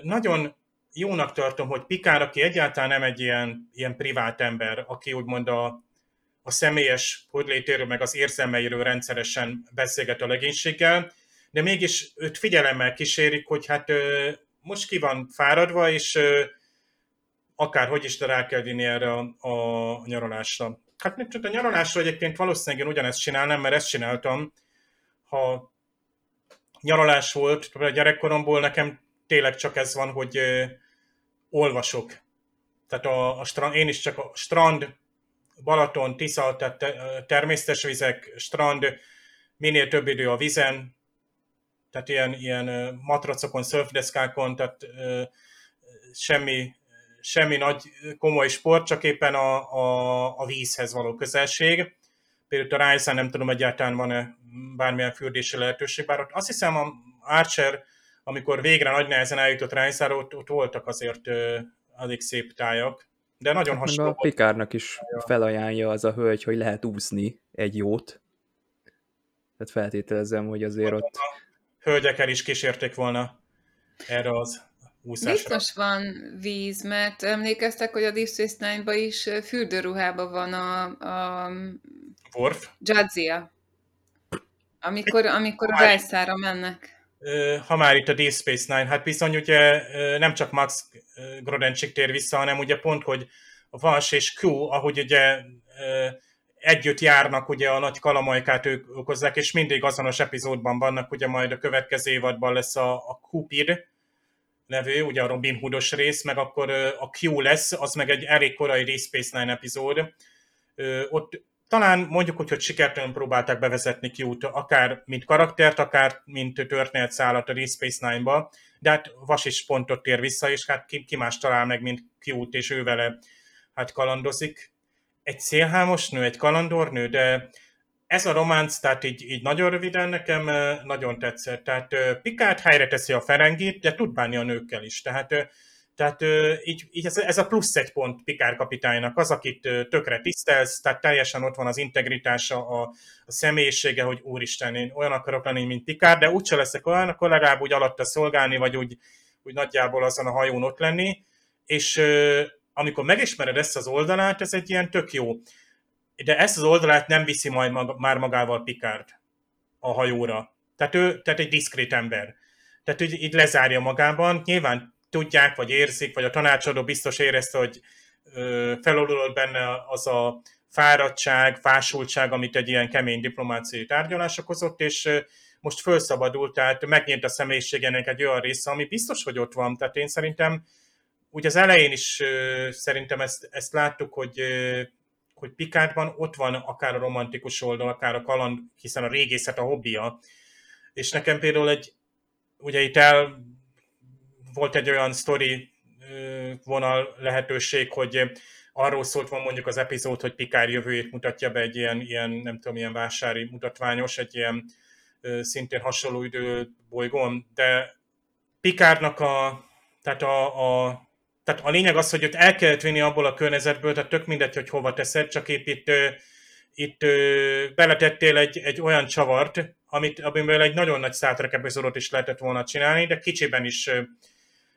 nagyon jónak tartom, hogy Pikár, aki egyáltalán nem egy ilyen, ilyen privát ember, aki úgymond a, a személyes podlétéről, meg az érzelmeiről rendszeresen beszélget a legénységgel, de mégis őt figyelemmel kísérik, hogy hát most ki van fáradva, és akárhogy is, de rá kell vinni erre a, a nyaralásra. Hát nem csak a nyaralásra egyébként valószínűleg én ugyanezt csinálnám, mert ezt csináltam. Ha nyaralás volt, a gyerekkoromból nekem tényleg csak ez van, hogy ö, olvasok. Tehát a, a strand, én is csak a strand, Balaton, Tisza, tehát természetes vizek, strand, minél több idő a vizen, tehát ilyen, ilyen matracokon, szörfdeszkákon, tehát semmi, semmi nagy komoly sport, csak éppen a, a, a vízhez való közelség. Például a Ryzen nem tudom egyáltalán van-e bármilyen fürdési lehetőség, bár ott azt hiszem a Archer, amikor végre nagy nehezen eljutott Ryzen, ott, ott voltak azért elég szép tájak, de nagyon Hát hasonló. A Pikárnak is felajánlja az a hölgy, hogy lehet úszni egy jót. Tehát feltételezem, hogy azért ott... Hölgyekkel is kísérték volna erre az úszásra. Biztos van víz, mert emlékeztek, hogy a Deep Space Nine-ban is fürdőruhában van a, a Worf. Jadzia. Amikor, amikor a Rajszára mennek. Ha már itt a Deep Space Nine, hát bizony ugye nem csak Max Grodencsik tér vissza, hanem ugye pont, hogy a és Q, ahogy ugye együtt járnak, ugye a nagy kalamajkát ők okozzák, és mindig azonos epizódban vannak, ugye majd a következő évadban lesz a, a Cupid nevű, ugye a Robin Hoodos rész, meg akkor a Q lesz, az meg egy elég korai Deep Space Nine epizód. Ott talán mondjuk úgy, hogy sikertelen próbálták bevezetni Q-t, akár mint karaktert, akár mint történet szállat a Deep Space Nine-ba, de hát Vas is pont ott tér vissza, és hát ki, ki más talál meg, mint Q-t, és ő vele hát kalandozik. Egy szélhámos nő, egy kalandornő, de ez a románc, tehát így, így nagyon röviden nekem nagyon tetszett. Tehát Pikát helyre teszi a Ferengit, de tud bánni a nőkkel is. Tehát, tehát így, így ez, ez a plusz egy pont Pikár kapitánynak, az, akit tökre tisztelsz, tehát teljesen ott van az integritása, a, a személyisége, hogy úristen, én olyan akarok lenni, mint Pikár, de úgyse leszek olyan, akkor legalább úgy alatta szolgálni, vagy úgy, úgy nagyjából azon a hajón ott lenni, és amikor megismered ezt az oldalát, ez egy ilyen tök jó. De ezt az oldalát nem viszi majd maga, már magával Picard a hajóra. Tehát ő tehát egy diszkrét ember. Tehát így, így lezárja magában. Nyilván tudják, vagy érzik, vagy a tanácsadó biztos érezte, hogy ö, felolulott benne az a fáradtság, fásultság, amit egy ilyen kemény diplomáciai tárgyalás okozott, és most felszabadult, tehát megnyílt a személyiségének egy olyan része, ami biztos, hogy ott van. Tehát én szerintem úgy az elején is szerintem ezt, ezt láttuk, hogy ö, hogy Pikádban ott van akár a romantikus oldal, akár a kaland, hiszen a régészet a hobbija. És nekem például egy, ugye itt el volt egy olyan sztori vonal lehetőség, hogy arról szólt van mondjuk az epizód, hogy Pikár jövőjét mutatja be egy ilyen, ilyen nem tudom, ilyen vásári mutatványos, egy ilyen szintén hasonló idő bolygón, de Pikárnak a, tehát a, a tehát a lényeg az, hogy őt el kellett vinni abból a környezetből, tehát tök mindegy, hogy hova teszed, csak épp itt, itt beletettél egy, egy olyan csavart, amit, amiből egy nagyon nagy Star Trek epizódot is lehetett volna csinálni, de kicsiben is ö,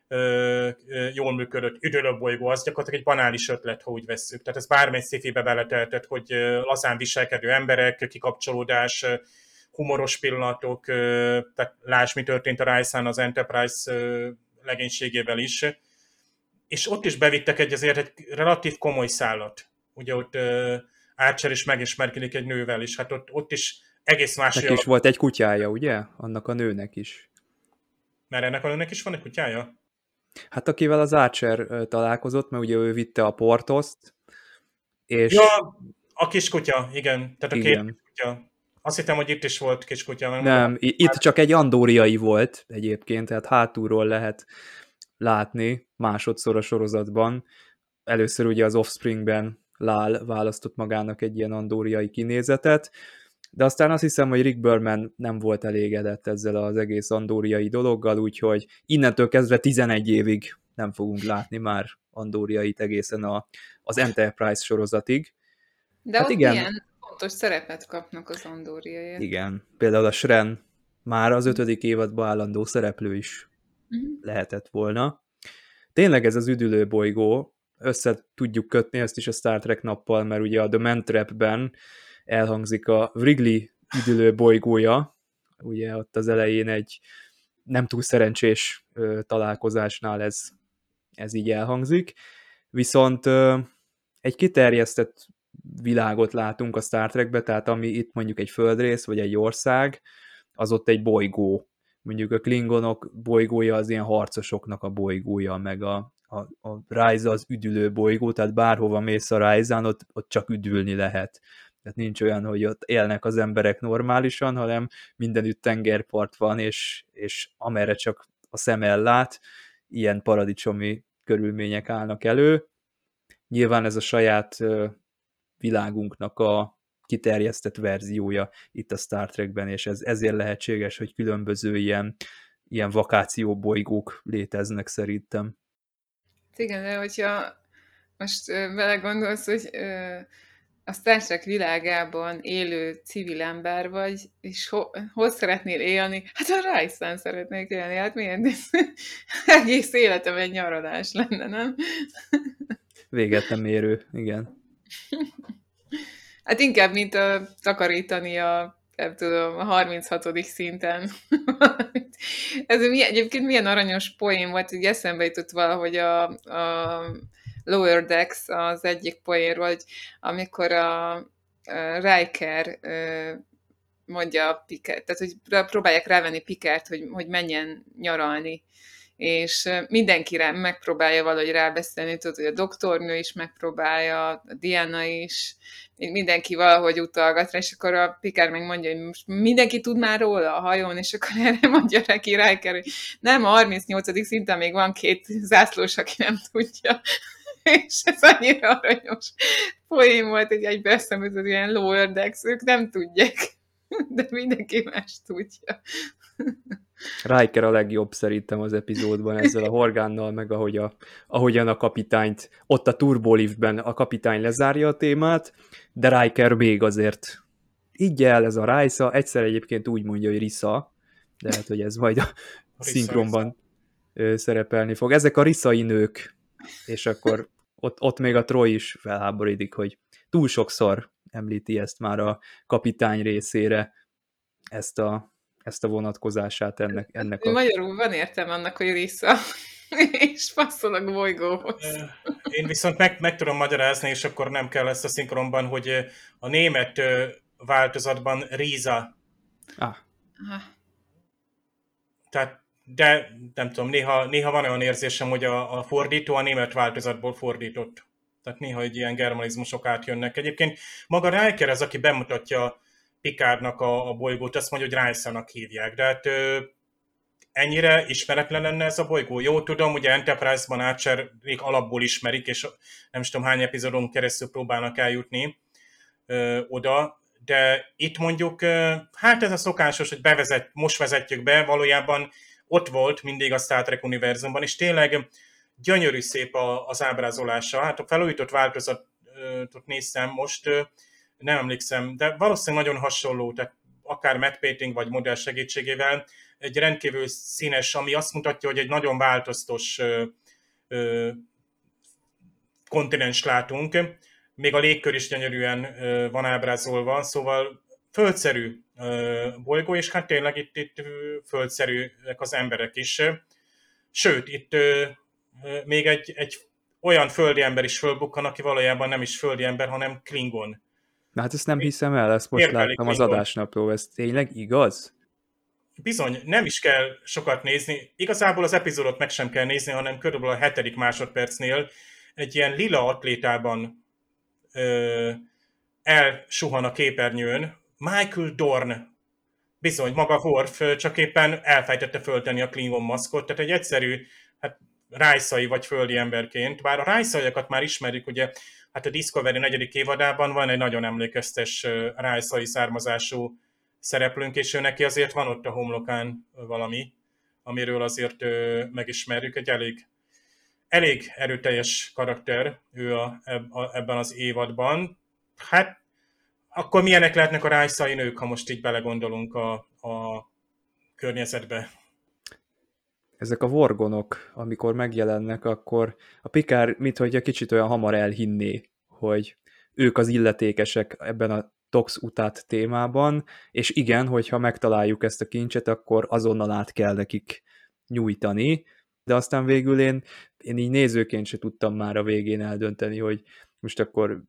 ö, jól működött. Üdülőbolygó, az gyakorlatilag egy banális ötlet, ha úgy vesszük. Tehát ez bármely szifibe beleteltett, hogy lazán viselkedő emberek, kikapcsolódás, humoros pillanatok, tehát lásd, mi történt a Ryzen az Enterprise legénységével is és ott is bevittek egy azért egy relatív komoly szállat. Ugye ott uh, Archer is megismerkedik egy nővel, és hát ott, ott is egész más Neki is volt egy kutyája, ugye? Annak a nőnek is. Mert ennek a nőnek is van egy kutyája? Hát akivel az Archer találkozott, mert ugye ő vitte a portoszt, és Ja, a kiskutya, igen. Tehát a Igen. két kiskutya. Azt hittem, hogy itt is volt kiskutya. nem, i- itt csak egy andóriai volt egyébként, tehát hátulról lehet látni másodszor a sorozatban. Először ugye az Offspringben Lál választott magának egy ilyen andóriai kinézetet, de aztán azt hiszem, hogy Rick Berman nem volt elégedett ezzel az egész andóriai dologgal, úgyhogy innentől kezdve 11 évig nem fogunk látni már andóriait egészen a, az Enterprise sorozatig. De Hát ott igen. ilyen fontos szerepet kapnak az andóriaiak. Igen, például a Sren már az ötödik évadban állandó szereplő is Mhm. lehetett volna. Tényleg ez az üdülő bolygó, össze tudjuk kötni ezt is a Star Trek nappal, mert ugye a The Man Trap-ben elhangzik a Wrigley üdülő bolygója, ugye ott az elején egy nem túl szerencsés ö, találkozásnál ez, ez így elhangzik, viszont ö, egy kiterjesztett világot látunk a Star Trekbe, tehát ami itt mondjuk egy földrész, vagy egy ország, az ott egy bolygó. Mondjuk a Klingonok bolygója az ilyen harcosoknak a bolygója, meg a, a, a Rise az üdülő bolygó, tehát bárhova mész a Rise-án, ott, ott csak üdülni lehet. Tehát nincs olyan, hogy ott élnek az emberek normálisan, hanem mindenütt tengerpart van, és, és amerre csak a szem ellát, ilyen paradicsomi körülmények állnak elő. Nyilván ez a saját világunknak a kiterjesztett verziója itt a Star Trekben, és ez ezért lehetséges, hogy különböző ilyen, ilyen vakációbolygók léteznek szerintem. Igen, de hogyha most belegondolsz, hogy a Star Trek világában élő civil ember vagy, és ho, hol szeretnél élni? Hát a Rajszán szeretnék élni, hát miért? *laughs* Egész életem egy nyaralás lenne, nem? Véget nem érő, igen. *laughs* Hát inkább, mint a takarítani a nem tudom, a 36. szinten. *laughs* Ez mi, egyébként milyen aranyos poén volt, hogy eszembe jutott valahogy a, a Lower Decks az egyik poén, hogy amikor a, a Riker mondja a Pikert, tehát hogy próbálják rávenni Pikert, hogy, hogy menjen nyaralni, és mindenkire megpróbálja valahogy rábeszélni, tudod, hogy a doktornő is megpróbálja, a Diana is, mindenki valahogy utalgat rá, és akkor a Pikár meg mondja, hogy most mindenki tud már róla a hajón, és akkor erre *laughs* mondja neki Riker, hogy nem, a 38. szinten még van két zászlós, aki nem tudja. *laughs* és ez annyira aranyos poém volt, hogy egybe eszembe hogy ilyen decks, ők nem tudják, *laughs* de mindenki más tudja. Riker a legjobb szerintem az epizódban ezzel a *laughs* horgánnal, meg ahogy a, ahogyan a kapitányt, ott a turboliftben a kapitány lezárja a témát, de Riker még azért így el ez a Raisa, egyszer egyébként úgy mondja, hogy Risa, de hát, hogy ez majd a, *laughs* a szinkronban Risa. szerepelni fog. Ezek a riszai nők, és akkor ott, ott még a Troy is felháboridik, hogy túl sokszor említi ezt már a kapitány részére, ezt a, ezt a vonatkozását ennek, ennek a... Magyarul van értem annak, hogy Risa, *laughs* és passzol a bolygóhoz. Én viszont meg, meg tudom magyarázni, és akkor nem kell ezt a szinkronban, hogy a német változatban Riza. Ah. Tehát, de nem tudom, néha, néha van olyan érzésem, hogy a, a fordító a német változatból fordított. Tehát néha egy ilyen germanizmusok átjönnek. Egyébként maga Riker az, aki bemutatja Pikárnak a, a bolygót, azt mondja, hogy Rice-nak hívják. De hát ö, ennyire ismeretlen lenne ez a bolygó. Jó, tudom, ugye Enterprise-ban Archerik alapból ismerik, és nem is tudom hány epizódon keresztül próbálnak eljutni ö, oda, de itt mondjuk, ö, hát ez a szokásos, hogy bevezet, most vezetjük be, valójában ott volt mindig a Star Trek univerzumban, és tényleg gyönyörű szép a, az ábrázolása. Hát a felújított változatot néztem most, nem emlékszem, de valószínűleg nagyon hasonló, tehát akár Matt vagy modell segítségével, egy rendkívül színes, ami azt mutatja, hogy egy nagyon változtos ö, ö, kontinens látunk. Még a légkör is gyönyörűen ö, van ábrázolva, szóval földszerű ö, bolygó, és hát tényleg itt, itt földszerűek az emberek is. Sőt, itt ö, még egy, egy olyan földi ember is fölbukkan, aki valójában nem is földi ember, hanem Klingon Na hát ezt nem hiszem el, ezt most láttam az adásnapról, ez tényleg igaz? Bizony, nem is kell sokat nézni. Igazából az epizódot meg sem kell nézni, hanem körülbelül a hetedik másodpercnél egy ilyen lila atlétában ö, elsuhan a képernyőn Michael Dorn. Bizony, maga Worf, csak éppen elfejtette föltenni a Klingon maszkot, tehát egy egyszerű, hát rájszai vagy földi emberként, bár a rájszaiakat már ismerik, ugye hát a Discovery negyedik évadában van egy nagyon emlékeztes rájszai származású szereplőnk, és ő neki azért van ott a homlokán valami, amiről azért megismerjük, egy elég, elég erőteljes karakter ő a, a, ebben az évadban. Hát akkor milyenek lehetnek a rájszai nők, ha most így belegondolunk a, a környezetbe? Ezek a vorgonok, amikor megjelennek, akkor a Pikár minthogyha kicsit olyan hamar elhinné, hogy ők az illetékesek ebben a Tox utát témában, és igen, hogyha megtaláljuk ezt a kincset, akkor azonnal át kell nekik nyújtani, de aztán végül én, én így nézőként se tudtam már a végén eldönteni, hogy most akkor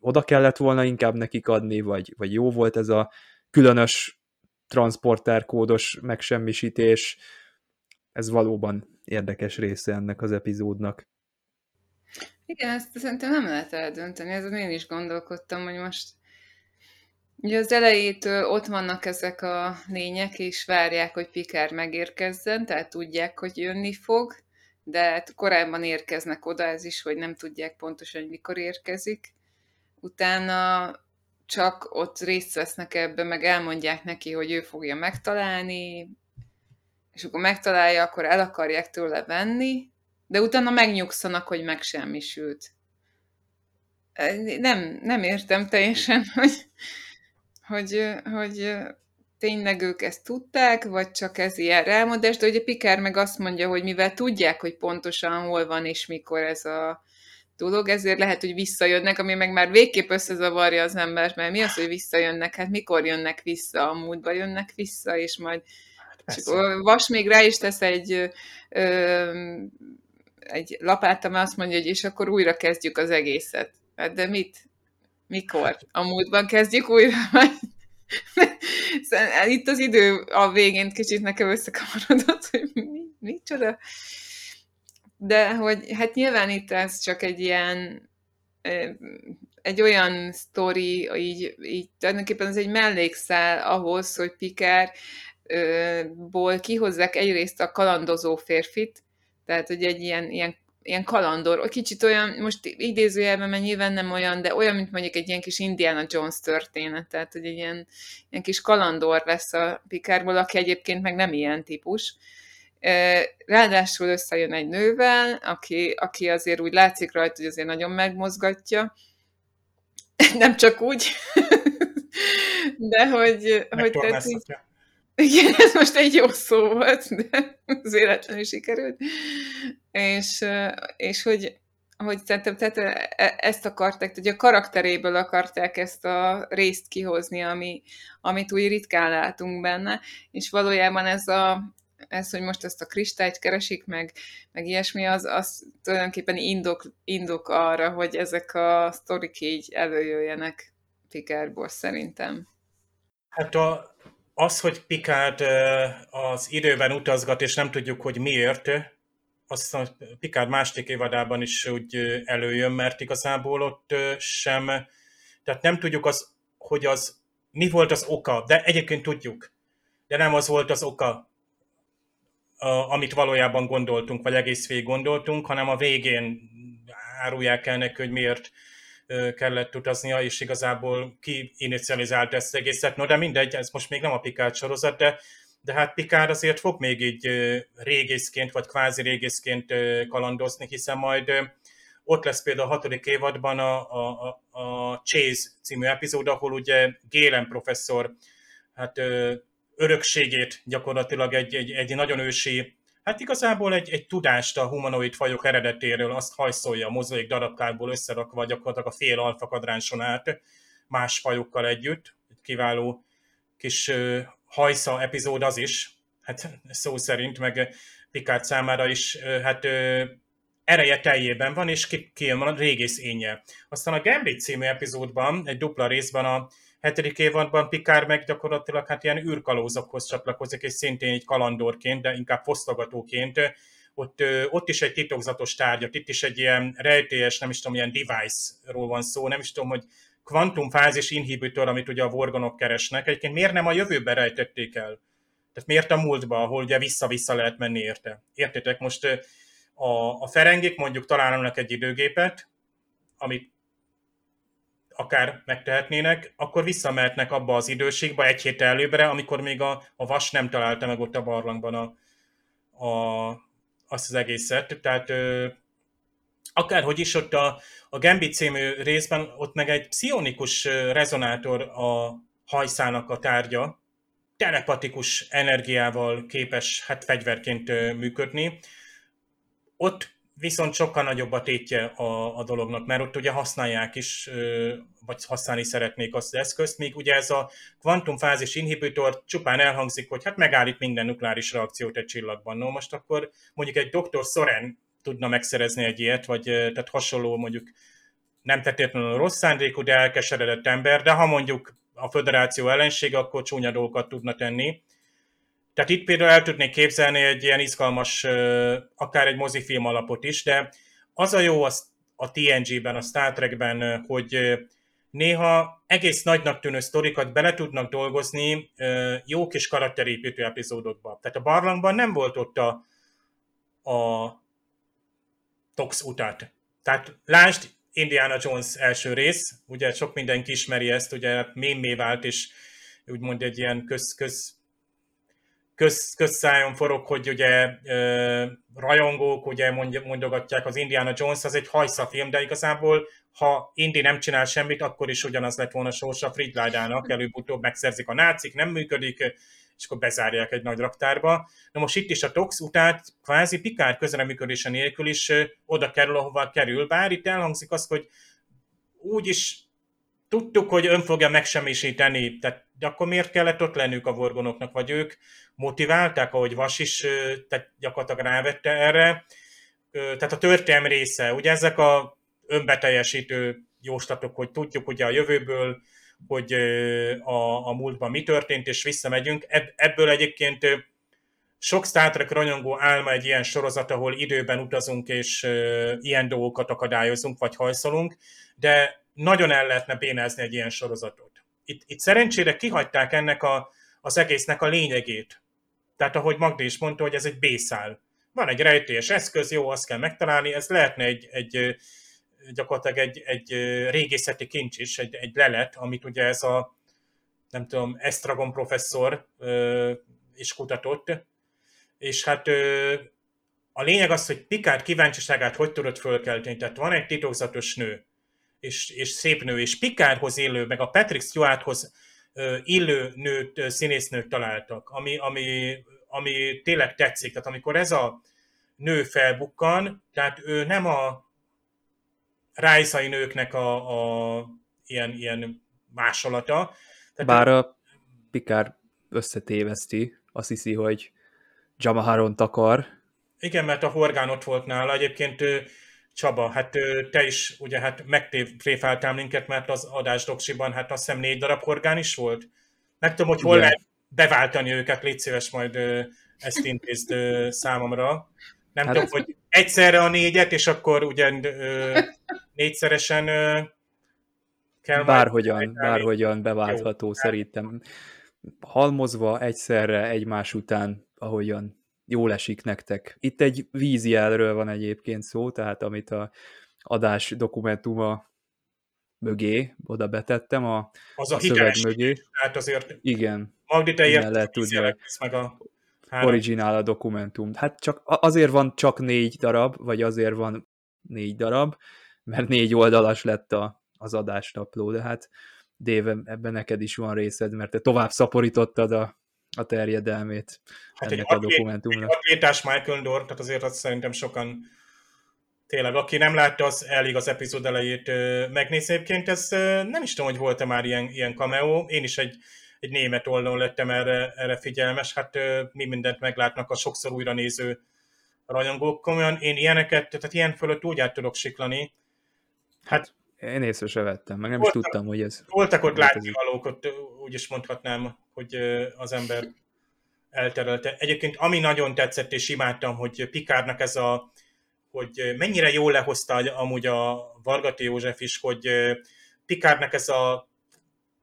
oda kellett volna inkább nekik adni, vagy, vagy jó volt ez a különös transporterkódos megsemmisítés, ez valóban érdekes része ennek az epizódnak. Igen, ezt szerintem nem lehet eldönteni, ezen én is gondolkodtam, hogy most Ugye az elejétől ott vannak ezek a lények, és várják, hogy Pikár megérkezzen, tehát tudják, hogy jönni fog, de hát korábban érkeznek oda, ez is, hogy nem tudják pontosan, hogy mikor érkezik. Utána csak ott részt vesznek ebbe, meg elmondják neki, hogy ő fogja megtalálni, és akkor megtalálja, akkor el akarják tőle venni, de utána megnyugszanak, hogy megsemmisült. Nem, nem értem teljesen, *laughs* hogy, hogy, hogy tényleg ők ezt tudták, vagy csak ez ilyen rámodás, de ugye Pikár meg azt mondja, hogy mivel tudják, hogy pontosan hol van és mikor ez a dolog, ezért lehet, hogy visszajönnek, ami meg már végképp összezavarja az embert, mert mi az, hogy visszajönnek? Hát mikor jönnek vissza? A múltba jönnek vissza, és majd és Vas még rá is tesz egy, ö, egy lapát, ami azt mondja, hogy és akkor újra kezdjük az egészet. Hát de mit? Mikor? A múltban kezdjük újra? *laughs* Itt az idő a végén kicsit nekem összekamarodott, *laughs* hogy mi, micsoda. De hogy hát nyilván itt ez csak egy ilyen egy olyan sztori, így, így tulajdonképpen ez egy mellékszál ahhoz, hogy Pikárból kihozzák egyrészt a kalandozó férfit, tehát hogy egy ilyen, ilyen ilyen kalandor, kicsit olyan, most idézőjelben, mert nyilván nem olyan, de olyan, mint mondjuk egy ilyen kis Indiana Jones történet, tehát hogy egy ilyen, ilyen kis kalandor lesz a Picardból, aki egyébként meg nem ilyen típus. Ráadásul összejön egy nővel, aki, aki azért úgy látszik rajta, hogy azért nagyon megmozgatja. *laughs* Nem csak úgy, *laughs* de hogy... hogy tehát, igen, ez most egy jó szó volt, de az véletlenül sikerült. És, és hogy, hogy szerintem tehát e, ezt akarták, hogy a karakteréből akarták ezt a részt kihozni, ami, amit úgy ritkán látunk benne, és valójában ez a, ez, hogy most ezt a kristályt keresik, meg, meg ilyesmi, az, az tulajdonképpen indok, indok arra, hogy ezek a sztorik így előjöjjenek Picardból szerintem. Hát a, az, hogy Picard az időben utazgat, és nem tudjuk, hogy miért, azt a Picard második évadában is úgy előjön, mert igazából ott sem, tehát nem tudjuk az, hogy az mi volt az oka, de egyébként tudjuk, de nem az volt az oka, amit valójában gondoltunk, vagy egész végig gondoltunk, hanem a végén árulják el neki, hogy miért kellett utaznia, és igazából ki inicializált ezt egészet. No, de mindegy, ez most még nem a Picard sorozat, de, de hát Picard azért fog még így régészként, vagy kvázi régészként kalandozni, hiszen majd ott lesz például a hatodik évadban a, a, a Chase című epizód, ahol ugye Gélen professzor hát örökségét gyakorlatilag egy, egy, egy nagyon ősi Hát igazából egy, egy tudást a humanoid fajok eredetéről azt hajszolja a mozaik darabkából összerakva gyakorlatilag a fél alfa kadránson át más fajokkal együtt. Egy kiváló kis hajsza epizód az is, hát szó szerint, meg Picard számára is, hát ereje teljében van, és kijön van a régész énje. Aztán a Gambit című epizódban, egy dupla részben a hetedik évadban Pikár meg gyakorlatilag hát ilyen űrkalózokhoz csatlakozik, és szintén egy kalandorként, de inkább fosztogatóként. Ott, ott is egy titokzatos tárgyat, itt is egy ilyen rejtélyes, nem is tudom, ilyen device-ról van szó, nem is tudom, hogy kvantumfázis inhibitor, amit ugye a vorgonok keresnek. Egyébként miért nem a jövőben rejtették el? Tehát miért a múltba, ahol ugye vissza-vissza lehet menni érte? Értétek, most a, a ferengék mondjuk találnak egy időgépet, amit akár megtehetnének, akkor visszamehetnek abba az időségbe egy hét előbbre, amikor még a, a vas nem találta meg ott a barlangban a, a, azt az egészet. Tehát ö, akárhogy is ott a, a Gambit című részben ott meg egy pszionikus rezonátor a hajszának a tárgya, telepatikus energiával képes hát fegyverként működni. Ott viszont sokkal nagyobb a tétje a, a dolognak, mert ott ugye használják is, vagy használni szeretnék azt az eszközt, míg ugye ez a kvantumfázis inhibitor csupán elhangzik, hogy hát megállít minden nukleáris reakciót egy csillagban. No, most akkor mondjuk egy doktor Soren tudna megszerezni egy ilyet, vagy tehát hasonló mondjuk nem tettétlenül rossz szándékú, de elkeseredett ember, de ha mondjuk a föderáció ellensége, akkor csúnya dolgokat tudna tenni. Tehát itt például el tudnék képzelni egy ilyen izgalmas, akár egy mozifilm alapot is, de az a jó a TNG-ben, a Star Trek-ben, hogy néha egész nagynak tűnő sztorikat bele tudnak dolgozni jó kis karakterépítő epizódokba. Tehát a barlangban nem volt ott a, a Tox utat. Tehát lásd Indiana Jones első rész, ugye sok mindenki ismeri ezt, ugye mémé vált, és úgymond egy ilyen köz, köz köz, közszájon forog, hogy ugye ö, rajongók ugye mondogatják az Indiana Jones, az egy hajsza film, de igazából ha Indi nem csinál semmit, akkor is ugyanaz lett volna sorsa Fridládának, előbb-utóbb megszerzik a nácik, nem működik, és akkor bezárják egy nagy raktárba. Na most itt is a Tox után kvázi Pikár közreműködése nélkül is oda kerül, ahova kerül, bár itt elhangzik az, hogy úgy is tudtuk, hogy ön fogja megsemmisíteni, tehát de akkor miért kellett ott lennük a vorgonoknak, vagy ők motiválták, ahogy Vas is tehát gyakorlatilag rávette erre. Tehát a történelm része, ugye ezek a önbeteljesítő jóslatok, hogy tudjuk ugye a jövőből, hogy a, a múltban mi történt, és visszamegyünk. Ebből egyébként sok Star Trek ranyongó álma egy ilyen sorozat, ahol időben utazunk, és ilyen dolgokat akadályozunk, vagy hajszolunk, de nagyon el lehetne bénázni egy ilyen sorozatot. Itt, itt szerencsére kihagyták ennek a, az egésznek a lényegét. Tehát ahogy Magdi is mondta, hogy ez egy B-szál. Van egy rejtélyes eszköz, jó, azt kell megtalálni, ez lehetne egy, egy gyakorlatilag egy, egy régészeti kincs is, egy, egy lelet, amit ugye ez a, nem tudom, Estragon professzor is kutatott, és hát a lényeg az, hogy Picard kíváncsiságát hogy tudod fölkelteni. Tehát van egy titokzatos nő, és, és szép nő, és Picardhoz élő, meg a Patrick Stewarthoz illő nőt, színésznőt találtak, ami, ami, ami tényleg tetszik. Tehát amikor ez a nő felbukkan, tehát ő nem a rájszai nőknek a, a ilyen, ilyen másolata. Tehát Bár a Picard összetéveszti, azt hiszi, hogy Jamaharon takar. Igen, mert a horgán ott volt nála. Egyébként Csaba, hát te is ugye hát megtréfáltál minket, mert az adás doksiban hát azt hiszem négy darab horgán is volt. Meg tudom, hogy hol lehet beváltani őket, légy szíves majd ezt intézd számomra. Nem hát tudom, hogy egyszerre a négyet, és akkor ugye négyszeresen kell Bárhogyan, bárhogyan beváltható Jó, szerintem. Halmozva egyszerre egymás után, ahogyan jól esik nektek. Itt egy vízjelről van egyébként szó, tehát amit a adás dokumentuma mögé, oda betettem a, az a, a szöveg mögé. Tehát azért Igen. Magdi, te lehet tudni, meg a három. originál a dokumentum. Hát csak azért van csak négy darab, vagy azért van négy darab, mert négy oldalas lett a, az adásnapló, de hát Dave, ebben neked is van részed, mert te tovább szaporítottad a, a terjedelmét hát ennek egy a dokumentumnak. Egy atlétás Michael Dorr, tehát azért azt szerintem sokan tényleg, aki nem látta, az elég az epizód elejét megnézni. Egyébként ez nem is tudom, hogy volt-e már ilyen, ilyen cameo. Én is egy, egy német oldalon lettem erre, erre figyelmes. Hát mi mindent meglátnak a sokszor újra néző rajongók. Komolyan én ilyeneket, tehát ilyen fölött úgy át tudok siklani. Hát én észre se vettem, meg nem voltak, is tudtam, hogy ez... Voltak ott látnivalók, ott úgy is mondhatnám, hogy az ember elterelte. Egyébként ami nagyon tetszett és imádtam, hogy Pikárnak ez a, hogy mennyire jól lehozta amúgy a Vargati József is, hogy Pikárnak ez a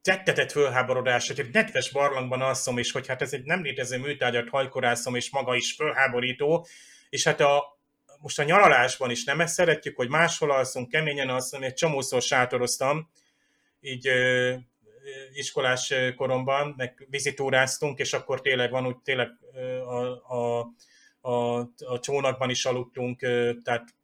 tettetett fölháborodás, hogy egy nedves barlangban alszom, és hogy hát ez egy nem létező műtárgyat hajkorászom, és maga is fölháborító, és hát a, most a nyaralásban is nem ezt szeretjük, hogy máshol alszunk, keményen alszom, egy csomószor sátoroztam, így iskolás koromban, meg vizitúráztunk, és akkor tényleg van úgy, tényleg a, a, a, a csónakban is aludtunk, tehát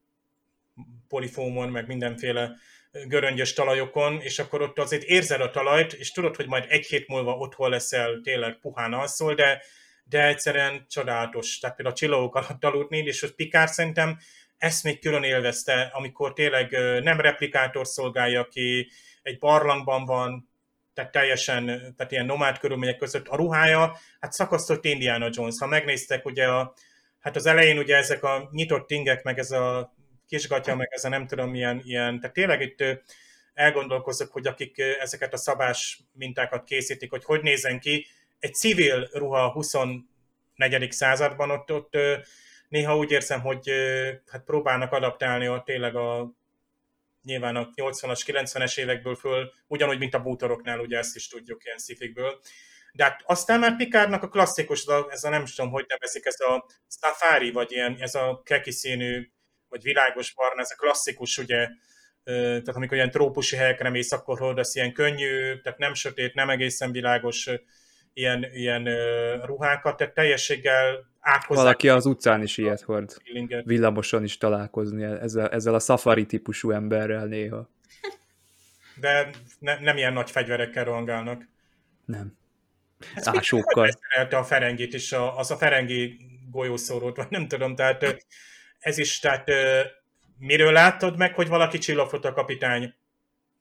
polifómon, meg mindenféle göröngyös talajokon, és akkor ott azért érzed a talajt, és tudod, hogy majd egy hét múlva otthon leszel, tényleg puhán alszol, de de egyszerűen csodálatos. Tehát például a csillagok alatt aludni, és hogy Pikár szerintem ezt még külön élvezte, amikor tényleg nem replikátor szolgálja ki, egy barlangban van, tehát teljesen, tehát ilyen nomád körülmények között a ruhája, hát szakasztott Indiana Jones. Ha megnéztek, ugye a, hát az elején ugye ezek a nyitott ingek, meg ez a kisgatya, meg ez a nem tudom milyen, ilyen, tehát tényleg itt elgondolkozok, hogy akik ezeket a szabás mintákat készítik, hogy hogy nézen ki, egy civil ruha a 24. században, ott, ott néha úgy érzem, hogy hát próbálnak adaptálni a tényleg a nyilván a 80-as, 90-es évekből föl, ugyanúgy, mint a bútoroknál, ugye ezt is tudjuk ilyen szifikből. De hát aztán már Pikárnak a klasszikus, ez a, ez a nem tudom, hogy nevezik, ez a safari, vagy ilyen, ez a keki színű, vagy világos barna, ez a klasszikus, ugye, tehát amikor ilyen trópusi helyekre mész, akkor hordasz ilyen könnyű, tehát nem sötét, nem egészen világos ilyen, ilyen ruhákat, tehát teljességgel áthozzák. Valaki az utcán is ilyet hord. Villamoson is találkozni ezzel, ezzel a safari típusú emberrel néha. De ne, nem ilyen nagy fegyverekkel rohangálnak. Nem. Ez Ásokkal. a Ferengit is, az a Ferengi golyószórót, vagy nem tudom, tehát ez is, tehát miről láttad meg, hogy valaki csillagflota kapitány,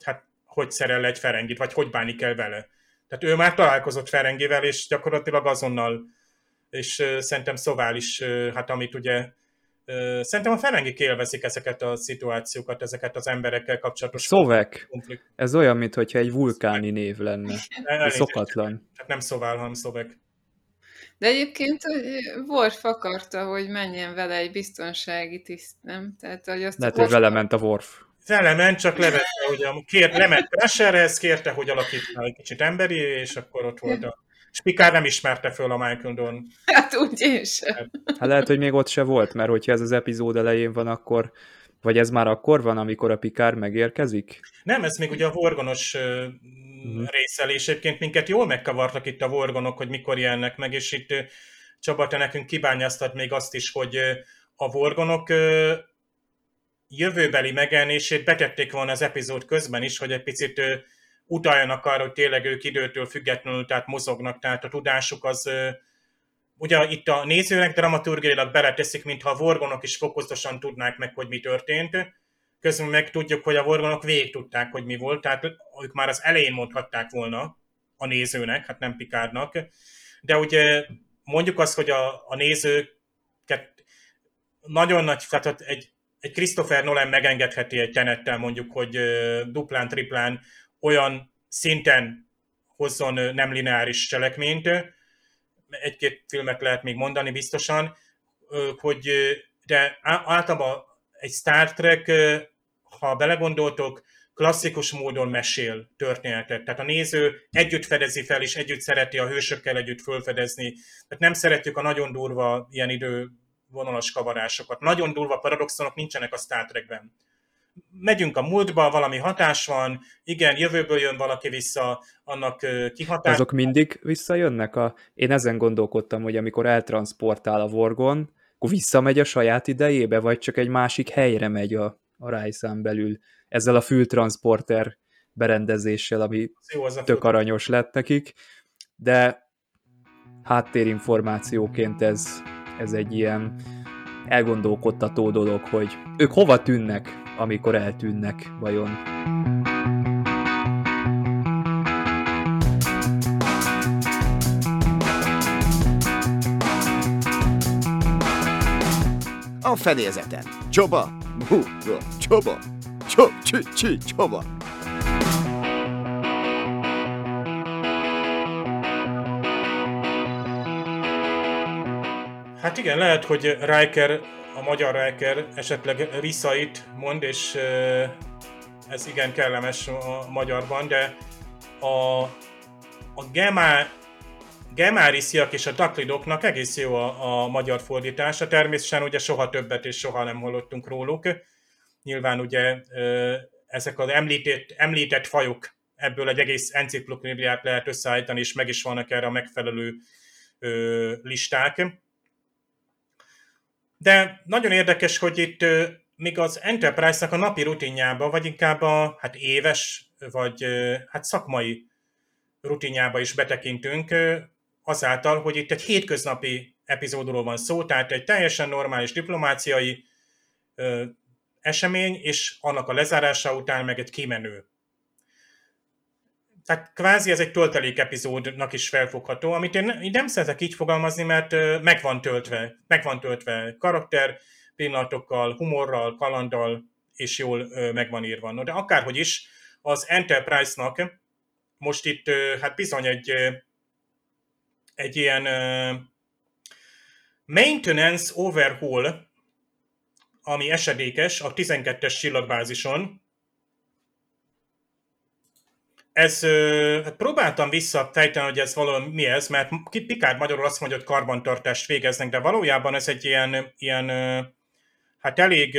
hát hogy szerel egy Ferengit, vagy hogy bánik el vele? Tehát ő már találkozott Ferengivel, és gyakorlatilag azonnal, és szerintem Szovál is, hát amit ugye szerintem a Ferengik élvezik ezeket a szituációkat, ezeket az emberekkel kapcsolatos. Szovek. Konflikt. Ez olyan, mintha egy vulkáni név lenne. *laughs* Szokatlan. Tehát nem Szovál, hanem Szovek. De egyébként Worf akarta, hogy menjen vele egy biztonsági tiszt, nem? Tehát, hogy azt Lehet, hogy vele ment a Worf. Vele ment, csak levette, hogy a, kér, lement Crusherhez, kérte, hogy alakítsa egy kicsit emberi, és akkor ott volt a... És Picard nem ismerte föl a Michael Don. Hát úgy is. Hát lehet, hogy még ott se volt, mert hogyha ez az epizód elején van, akkor vagy ez már akkor van, amikor a Picard megérkezik? Nem, ez még ugye a vorgonos uh-huh. részelés. Egyébként minket jól megkavartak itt a vorgonok, hogy mikor jelennek meg, és itt Csaba, te nekünk kibányáztat még azt is, hogy a vorgonok jövőbeli megjelenését betették volna az epizód közben is, hogy egy picit utaljanak arra, hogy tényleg ők időtől függetlenül, tehát mozognak, tehát a tudásuk az ugye itt a nézőnek dramaturgiailag beleteszik, mintha a vorgonok is fokozatosan tudnák meg, hogy mi történt, közben meg tudjuk, hogy a vorgonok végig tudták, hogy mi volt, tehát ők már az elején mondhatták volna a nézőnek, hát nem Pikárnak, de ugye mondjuk azt, hogy a, a nézőket nagyon nagy, tehát egy egy Christopher Nolan megengedheti egy tenettel mondjuk, hogy duplán, triplán olyan szinten hozzon nem lineáris cselekményt, egy-két filmet lehet még mondani biztosan, hogy de általában egy Star Trek, ha belegondoltok, klasszikus módon mesél történetet. Tehát a néző együtt fedezi fel, és együtt szereti a hősökkel együtt fölfedezni. Tehát nem szeretjük a nagyon durva ilyen idő vonalas kavarásokat. Nagyon durva paradoxonok nincsenek a Star Trekben. Megyünk a múltba, valami hatás van, igen, jövőből jön valaki vissza, annak kihatás. Azok mindig visszajönnek? A... Én ezen gondolkodtam, hogy amikor eltransportál a Vorgon, akkor visszamegy a saját idejébe, vagy csak egy másik helyre megy a, a rájszán belül ezzel a fültransporter berendezéssel, ami Jó, az tök aranyos lett nekik, de háttérinformációként ez ez egy ilyen elgondolkodtató dolog, hogy ők hova tűnnek, amikor eltűnnek, vajon. A fedélzeten. Csoba! Bú, csoba! Csob, csü, csoba! Hát igen, lehet, hogy Riker, a magyar Riker esetleg Riszait mond, és ez igen kellemes a magyarban, de a, a Gemá, Gemárisiak és a Daklidoknak egész jó a, a magyar fordítása. Természetesen ugye soha többet és soha nem hallottunk róluk. Nyilván ugye ezek az említett, említett fajok, ebből egy egész enciklopédiát lehet összeállítani, és meg is vannak erre a megfelelő listák. De nagyon érdekes, hogy itt még az Enterprise-nak a napi rutinjába, vagy inkább a hát éves, vagy hát szakmai rutinjába is betekintünk, azáltal, hogy itt egy hétköznapi epizódról van szó, tehát egy teljesen normális diplomáciai esemény, és annak a lezárása után meg egy kimenő tehát kvázi ez egy töltelék epizódnak is felfogható, amit én, én nem szeretek így fogalmazni, mert meg van töltve, meg van töltve karakter pillanatokkal, humorral, kalanddal, és jól meg van írva. No, de akárhogy is, az Enterprise-nak most itt hát bizony egy, egy ilyen maintenance overhaul, ami esedékes a 12-es csillagbázison, ez, hát próbáltam visszafejteni, hogy ez valami mi ez, mert Pikár magyarul azt mondja, hogy karbantartást végeznek, de valójában ez egy ilyen, ilyen hát elég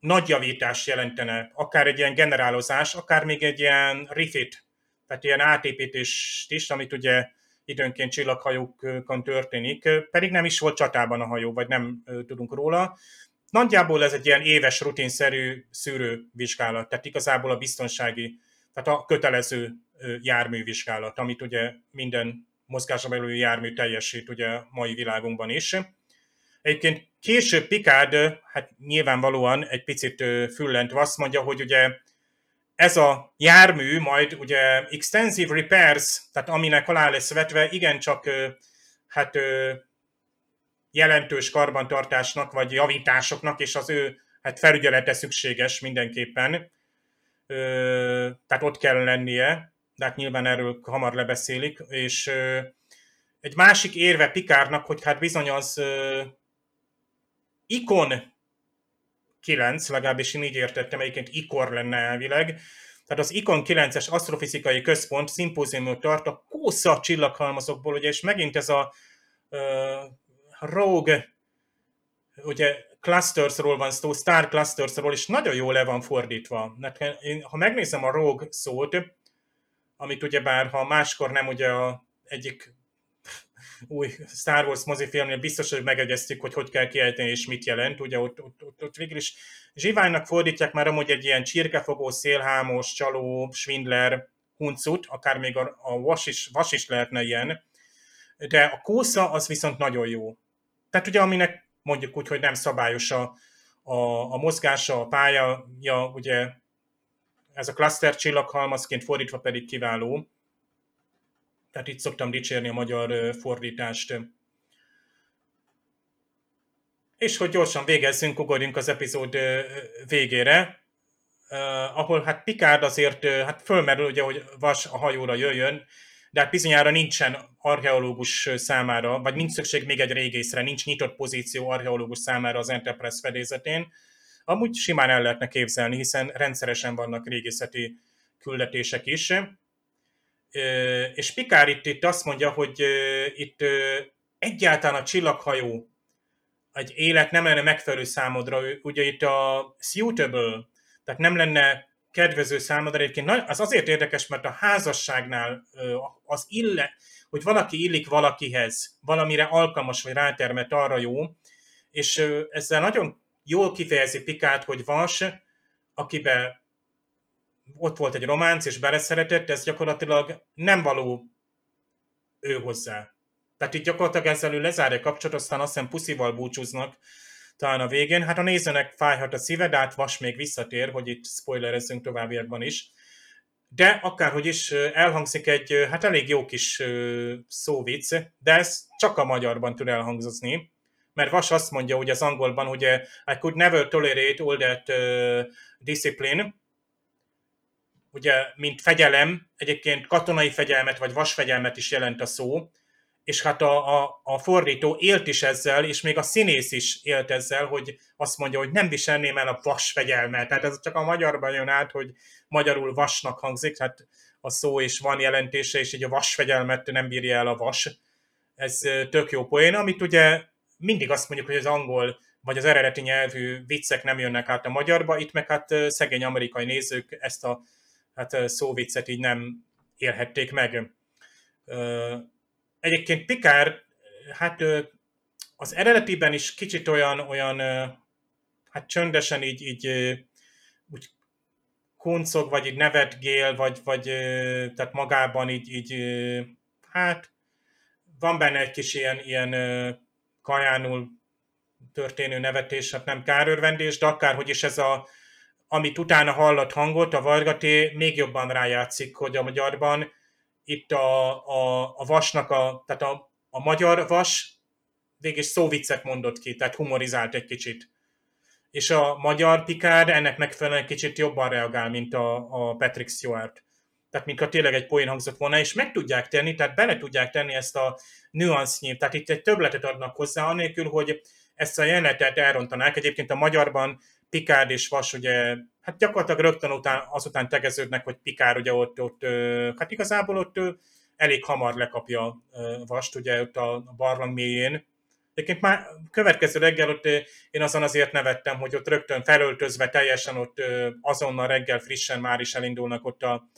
nagy javítást jelentene, akár egy ilyen generálozás, akár még egy ilyen refit, tehát ilyen átépítést is, amit ugye időnként csillaghajókon történik, pedig nem is volt csatában a hajó, vagy nem tudunk róla. Nagyjából ez egy ilyen éves rutinszerű szűrővizsgálat, tehát igazából a biztonsági tehát a kötelező járművizsgálat, amit ugye minden mozgásra belül jármű teljesít ugye mai világunkban is. Egyébként később Picard, hát nyilvánvalóan egy picit füllentve azt mondja, hogy ugye ez a jármű majd ugye extensive repairs, tehát aminek alá lesz vetve, igencsak hát jelentős karbantartásnak vagy javításoknak, és az ő hát felügyelete szükséges mindenképpen tehát ott kell lennie, de hát nyilván erről hamar lebeszélik, és egy másik érve Pikárnak, hogy hát bizony az ikon 9, legalábbis én így értettem, egyébként ikor lenne elvileg, tehát az Ikon 9-es asztrofizikai központ szimpóziumot tart a kósza csillaghalmazokból, ugye, és megint ez a uh, Rogue, ugye clustersról van szó, star clustersról, és nagyon jól le van fordítva. Én, ha megnézem a Rogue szót, amit ugyebár, ha máskor nem ugye a egyik *laughs* új Star Wars mozifilmnél biztos, hogy megegyeztük, hogy hogy kell kiejteni és mit jelent. Ugye ott, ott, ott, ott végül is zsiványnak fordítják már amúgy egy ilyen csirkefogó, szélhámos, csaló, svindler, huncut, akár még a, a vas, is, vas is lehetne ilyen. De a kósza az viszont nagyon jó. Tehát ugye aminek mondjuk úgy, hogy nem szabályos a, a, a mozgása, a pályaja, ugye ez a cluster csillaghalmazként fordítva pedig kiváló. Tehát itt szoktam dicsérni a magyar fordítást. És hogy gyorsan végezzünk, ugorjunk az epizód végére, ahol hát Picard azért hát fölmerül, ugye, hogy Vas a hajóra jöjjön, de hát bizonyára nincsen archeológus számára, vagy nincs szükség még egy régészre, nincs nyitott pozíció archeológus számára az Enterprise fedélzetén. Amúgy simán el lehetne képzelni, hiszen rendszeresen vannak régészeti küldetések is. És Pikár itt, itt azt mondja, hogy itt egyáltalán a csillaghajó egy élet nem lenne megfelelő számodra, ugye itt a suitable, tehát nem lenne kedvező számodra. Egyébként az azért érdekes, mert a házasságnál az ille, hogy valaki illik valakihez, valamire alkalmas vagy rátermet, arra jó, és ezzel nagyon jól kifejezi Pikát, hogy Vas, akiben ott volt egy románc, és beleszeretett, ez gyakorlatilag nem való ő hozzá. Tehát itt gyakorlatilag ezzel ő lezárja a kapcsolatot, aztán azt hiszem puszival búcsúznak, talán a végén. Hát a nézőnek fájhat a szíve, de hát Vas még visszatér, hogy itt spoilerezzünk továbbiakban is. De akárhogy is elhangzik egy hát elég jó kis szóvic, de ez csak a magyarban tud elhangzni. Mert Vas azt mondja, hogy az angolban, hogy I could never tolerate all that uh, discipline, ugye, mint fegyelem, egyébként katonai fegyelmet vagy vasfegyelmet is jelent a szó, és hát a, a, a fordító élt is ezzel, és még a színész is élt ezzel, hogy azt mondja, hogy nem viselném el a vas fegyelmet. Tehát ez csak a magyarban jön át, hogy magyarul vasnak hangzik, hát a szó is van jelentése, és így a vasfegyelmet nem bírja el a vas. Ez tök jó poén, amit ugye mindig azt mondjuk, hogy az angol vagy az eredeti nyelvű viccek nem jönnek át a magyarba, itt meg hát szegény amerikai nézők ezt a hát szóviccet így nem élhették meg Egyébként Pikár, hát az eredetiben is kicsit olyan, olyan hát csöndesen így, így úgy kuncog, vagy így nevetgél, vagy, vagy tehát magában így, így hát van benne egy kis ilyen, ilyen kajánul történő nevetés, hát nem kárörvendés, de akárhogy is ez a, amit utána hallott hangot, a Vargaté még jobban rájátszik, hogy a magyarban itt a, a, a vasnak, a, tehát a, a magyar vas végig szóvicet mondott ki, tehát humorizált egy kicsit. És a magyar Picard ennek megfelelően kicsit jobban reagál, mint a, a Patrick Stewart. Tehát mintha tényleg egy poén hangzott volna, és meg tudják tenni, tehát bele tudják tenni ezt a nüansznyi, tehát itt egy többletet adnak hozzá, anélkül, hogy ezt a jelenetet elrontanák. Egyébként a magyarban Picard és Vas ugye hát gyakorlatilag rögtön után, azután tegeződnek, hogy Pikár ugye ott, ott hát igazából ott elég hamar lekapja Vast, ugye ott a barlang mélyén. Egyébként már következő reggel ott én azon azért nevettem, hogy ott rögtön felöltözve teljesen ott azonnal reggel frissen már is elindulnak ott a,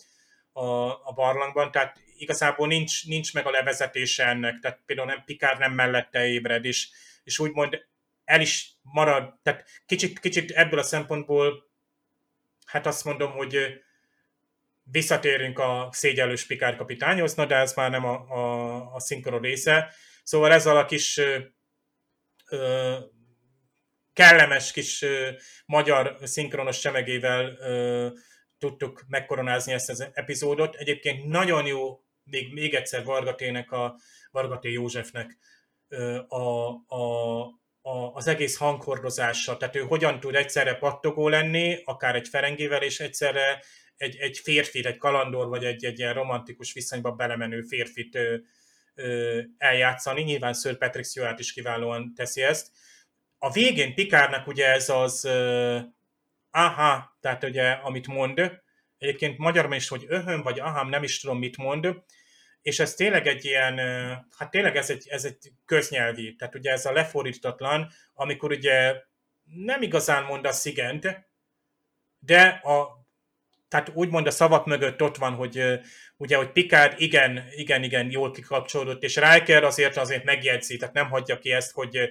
a, a barlangban, tehát igazából nincs, nincs meg a levezetése ennek, tehát például nem Pikár nem mellette ébred, és, és úgymond el is marad, tehát kicsit, kicsit ebből a szempontból hát azt mondom, hogy visszatérünk a szégyellős Pikár kapitányhoz, na de ez már nem a, a, a szinkron része. Szóval ezzel a kis ö, ö, kellemes kis ö, magyar szinkronos semegével ö, tudtuk megkoronázni ezt az epizódot. Egyébként nagyon jó, még, még egyszer Vargatének, a Vargaté Józsefnek a, a, a, az egész hanghordozása, tehát ő hogyan tud egyszerre pattogó lenni, akár egy Ferengével, és egyszerre egy, egy férfit, egy kalandor, vagy egy, egy ilyen romantikus viszonyba belemenő férfit ö, ö, eljátszani. Nyilván Sir Patrick Stewart is kiválóan teszi ezt. A végén Pikárnak ugye ez az ö, aha, tehát ugye amit mond, egyébként magyarban is, hogy öhöm, vagy ahám, nem is tudom, mit mond, és ez tényleg egy ilyen, hát tényleg ez egy, ez egy köznyelvi, tehát ugye ez a lefordítatlan, amikor ugye nem igazán mond a szigent, de a, tehát úgymond a szavak mögött ott van, hogy ugye, hogy Picard igen, igen, igen, jól kikapcsolódott, és Riker azért azért megjegyzi, tehát nem hagyja ki ezt, hogy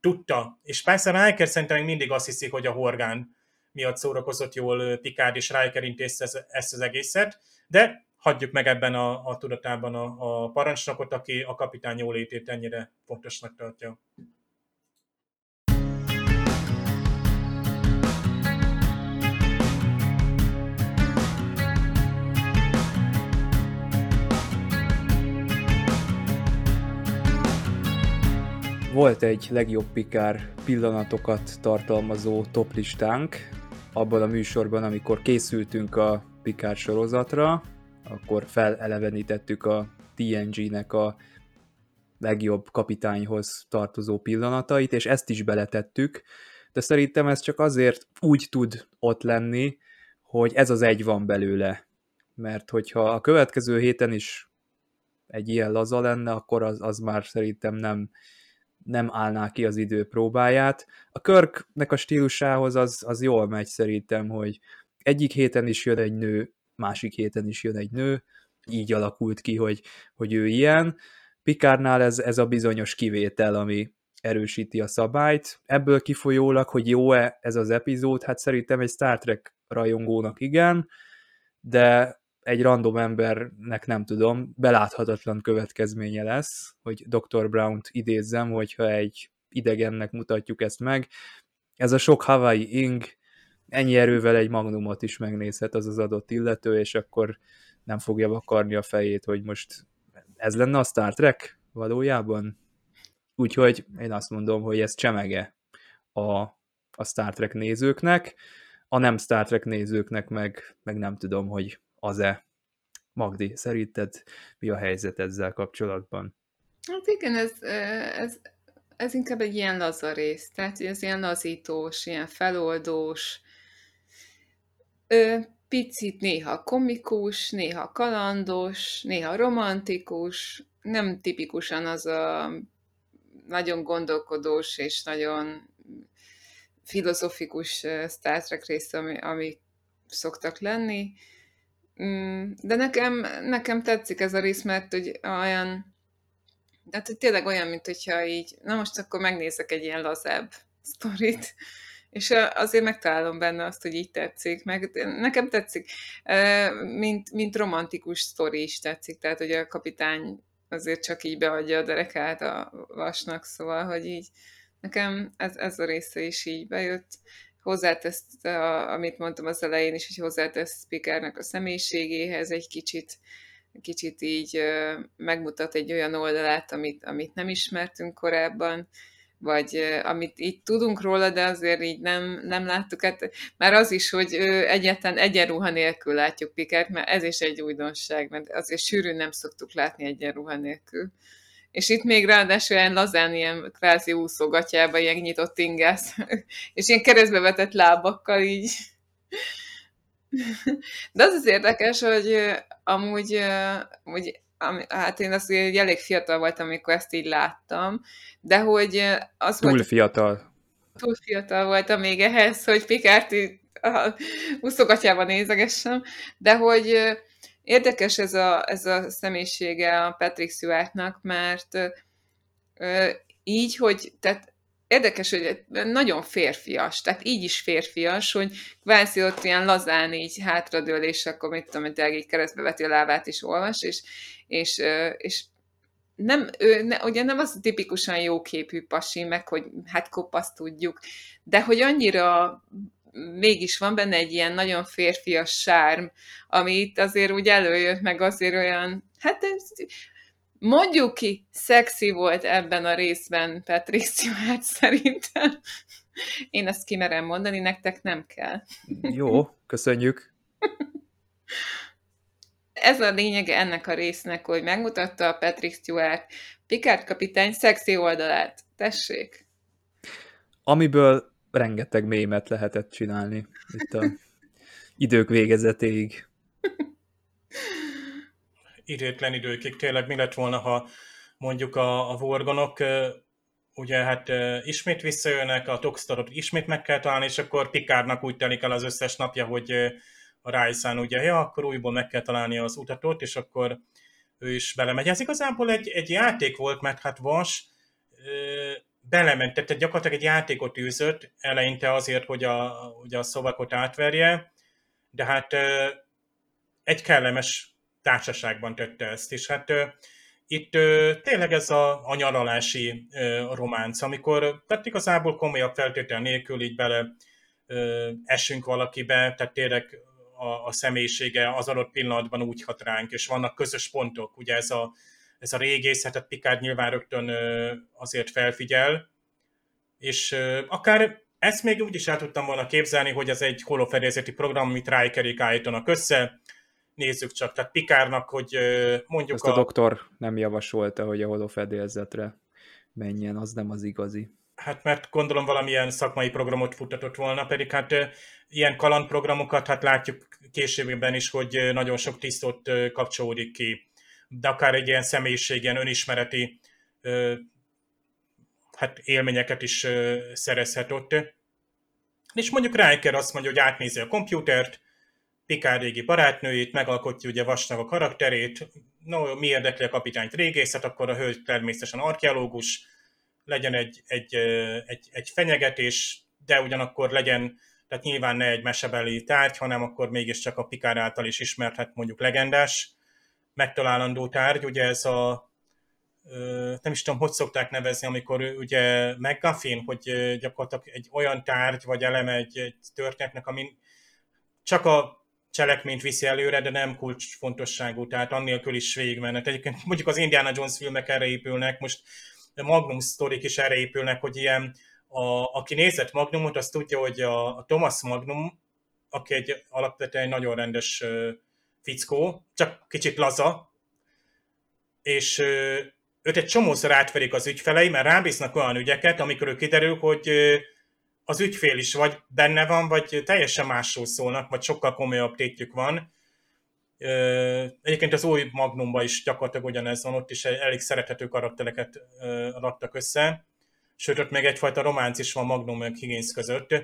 tudta. És persze Riker szerintem még mindig azt hiszi, hogy a horgán miatt szórakozott jól Picard, és Riker intézte ezt az egészet, de hagyjuk meg ebben a, a tudatában a, a parancsnokot, aki a kapitány jólétét ennyire fontosnak tartja. Volt egy legjobb pikár pillanatokat tartalmazó toplistánk abban a műsorban, amikor készültünk a Pikár sorozatra, akkor felelevenítettük a TNG-nek a legjobb kapitányhoz tartozó pillanatait, és ezt is beletettük, de szerintem ez csak azért úgy tud ott lenni, hogy ez az egy van belőle. Mert hogyha a következő héten is egy ilyen laza lenne, akkor az, az már szerintem nem, nem állná ki az idő próbáját. A Körknek a stílusához az, az jól megy szerintem, hogy egyik héten is jön egy nő, másik héten is jön egy nő, így alakult ki, hogy, hogy ő ilyen. Pikárnál ez, ez a bizonyos kivétel, ami erősíti a szabályt. Ebből kifolyólag, hogy jó-e ez az epizód, hát szerintem egy Star Trek rajongónak igen, de egy random embernek nem tudom, beláthatatlan következménye lesz, hogy Dr. Brown-t idézzem, hogyha egy idegennek mutatjuk ezt meg. Ez a sok Hawaii ing, ennyi erővel egy magnumot is megnézhet az az adott illető, és akkor nem fogja vakarni a fejét, hogy most ez lenne a Star Trek valójában. Úgyhogy én azt mondom, hogy ez csemege a, a Star Trek nézőknek, a nem Star Trek nézőknek meg, meg nem tudom, hogy az-e. Magdi, szerinted mi a helyzet ezzel kapcsolatban? Hát igen, ez, ez, ez inkább egy ilyen lazarész, tehát ez ilyen lazítós, ilyen feloldós, picit néha komikus, néha kalandos, néha romantikus, nem tipikusan az a nagyon gondolkodós és nagyon filozofikus Star Trek része, ami, ami szoktak lenni. Mm, de nekem, nekem tetszik ez a rész, mert hogy olyan, tehát hogy tényleg olyan, mint hogyha így, na most akkor megnézek egy ilyen lazább sztorit, és azért megtalálom benne azt, hogy így tetszik, meg nekem tetszik, mint, mint romantikus sztori is tetszik, tehát hogy a kapitány azért csak így beadja a derekát a vasnak, szóval, hogy így nekem ez, ez a része is így bejött. Hozzátesz, amit mondtam az elején is, hogy hozzátesz Spikernek a személyiségéhez egy kicsit, kicsit így megmutat egy olyan oldalát, amit, amit nem ismertünk korábban, vagy amit így tudunk róla, de azért így nem, nem láttuk. Hát már az is, hogy egyetlen egyenruha nélkül látjuk Pikert, mert ez is egy újdonság, mert azért sűrűn nem szoktuk látni egyenruha nélkül. És itt még ráadásul ilyen lazán, ilyen kvázi úszógatjába, ilyen nyitott ingász, *laughs* és ilyen keresztbe vetett lábakkal így. *laughs* De az az érdekes, hogy amúgy, hogy hát én azt hogy elég fiatal voltam, amikor ezt így láttam, de hogy az Túl volt, fiatal. Túl fiatal voltam még ehhez, hogy Pikárti a úszogatjában nézegessem, de hogy érdekes ez a, ez a személyisége a Patrick Stewartnak, mert így, hogy tehát érdekes, hogy nagyon férfias, tehát így is férfias, hogy kvázi ott ilyen lazán így hátradől, és akkor mit tudom, hogy így keresztbe veti a lábát és olvas, és, és, és nem, ő, ne, ugye nem az tipikusan jóképű pasi, meg hogy hát kopaszt tudjuk, de hogy annyira mégis van benne egy ilyen nagyon férfias sárm, ami itt azért úgy előjött, meg azért olyan, hát mondjuk ki, szexi volt ebben a részben Patrick Stewart szerintem. Én ezt kimerem mondani, nektek nem kell. Jó, köszönjük. *laughs* Ez a lényege ennek a résznek, hogy megmutatta a Patrick Stewart Picard kapitány szexi oldalát. Tessék! Amiből rengeteg mémet lehetett csinálni itt a idők végezetéig idétlen időkig tényleg mi lett volna, ha mondjuk a, a vorgonok ugye hát ismét visszajönnek, a Toxtarot ismét meg kell találni, és akkor Pikárnak úgy telik el az összes napja, hogy a Rájszán ugye, ja, akkor újból meg kell találni az utatot, és akkor ő is belemegy. Ez igazából egy, egy játék volt, mert hát Vas belement, tehát gyakorlatilag egy játékot űzött eleinte azért, hogy a, hogy a szovakot átverje, de hát egy kellemes társaságban tette ezt, és hát itt tényleg ez a, a nyaralási románc, amikor tehát igazából komolyabb feltétel nélkül így bele esünk valakibe, tehát tényleg a, a személyisége az adott pillanatban úgy hat ránk, és vannak közös pontok, ugye ez a, ez a régészetet Picard nyilván rögtön azért felfigyel, és akár ezt még úgy is el tudtam volna képzelni, hogy ez egy holofedélzeti program, amit Rikerik állítanak össze, nézzük csak, tehát Pikárnak, hogy mondjuk Azt a, a doktor nem javasolta, hogy a holofedélzetre menjen, az nem az igazi. Hát mert gondolom valamilyen szakmai programot futtatott volna, pedig hát ilyen kalandprogramokat hát látjuk későbben is, hogy nagyon sok tisztot kapcsolódik ki, de akár egy ilyen személyiség, ilyen önismereti hát élményeket is szerezhet ott. És mondjuk Riker azt mondja, hogy átnézi a komputert, Picard régi barátnőjét, megalkotja ugye Vasnak a karakterét, no, mi érdekli a kapitányt régészet, akkor a hölgy természetesen archeológus, legyen egy, egy, egy, egy fenyegetés, de ugyanakkor legyen, tehát nyilván ne egy mesebeli tárgy, hanem akkor mégiscsak a Picard által is ismert, hát mondjuk legendás, megtalálandó tárgy, ugye ez a nem is tudom, hogy szokták nevezni, amikor ugye McGuffin, hogy gyakorlatilag egy olyan tárgy vagy eleme egy, egy történetnek, ami csak a cselekményt viszi előre, de nem kulcsfontosságú, tehát annélkül is végigmennek. Egyébként mondjuk az Indiana Jones filmek erre épülnek, most a Magnum sztorik is erre épülnek, hogy ilyen, a, aki nézett Magnumot, az tudja, hogy a, a Thomas Magnum, aki egy alapvetően egy nagyon rendes fickó, csak kicsit laza, és őt egy csomószor átverik az ügyfelei, mert rábíznak olyan ügyeket, amikor kiderül, hogy az ügyfél is vagy benne van, vagy teljesen másról szólnak, vagy sokkal komolyabb tétjük van. Egyébként az új Magnumban is gyakorlatilag ugyanez van, ott is elég szerethető karaktereket raktak össze. Sőt, ott még egyfajta románc is van Magnum meg Higgins között.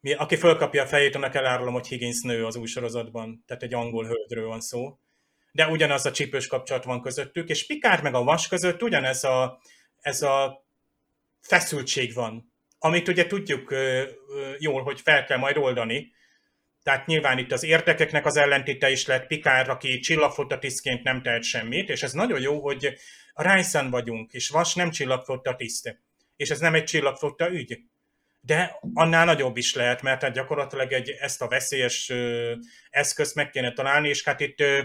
Mi, aki fölkapja a fejét, annak elárulom, hogy Higgins nő az új sorozatban, tehát egy angol hölgyről van szó. De ugyanaz a csípős kapcsolat van közöttük, és Picard meg a Vas között ugyanez a, ez a feszültség van amit ugye tudjuk jól, hogy fel kell majd oldani. Tehát nyilván itt az érdekeknek az ellentéte is lett Pikár, aki csillagflotta tisztként nem tehet semmit, és ez nagyon jó, hogy a Ryzen vagyunk, és Vas nem csillagflotta tiszt. És ez nem egy csillagflotta ügy. De annál nagyobb is lehet, mert hát gyakorlatilag egy, ezt a veszélyes ö, eszközt meg kéne találni, és hát itt ö,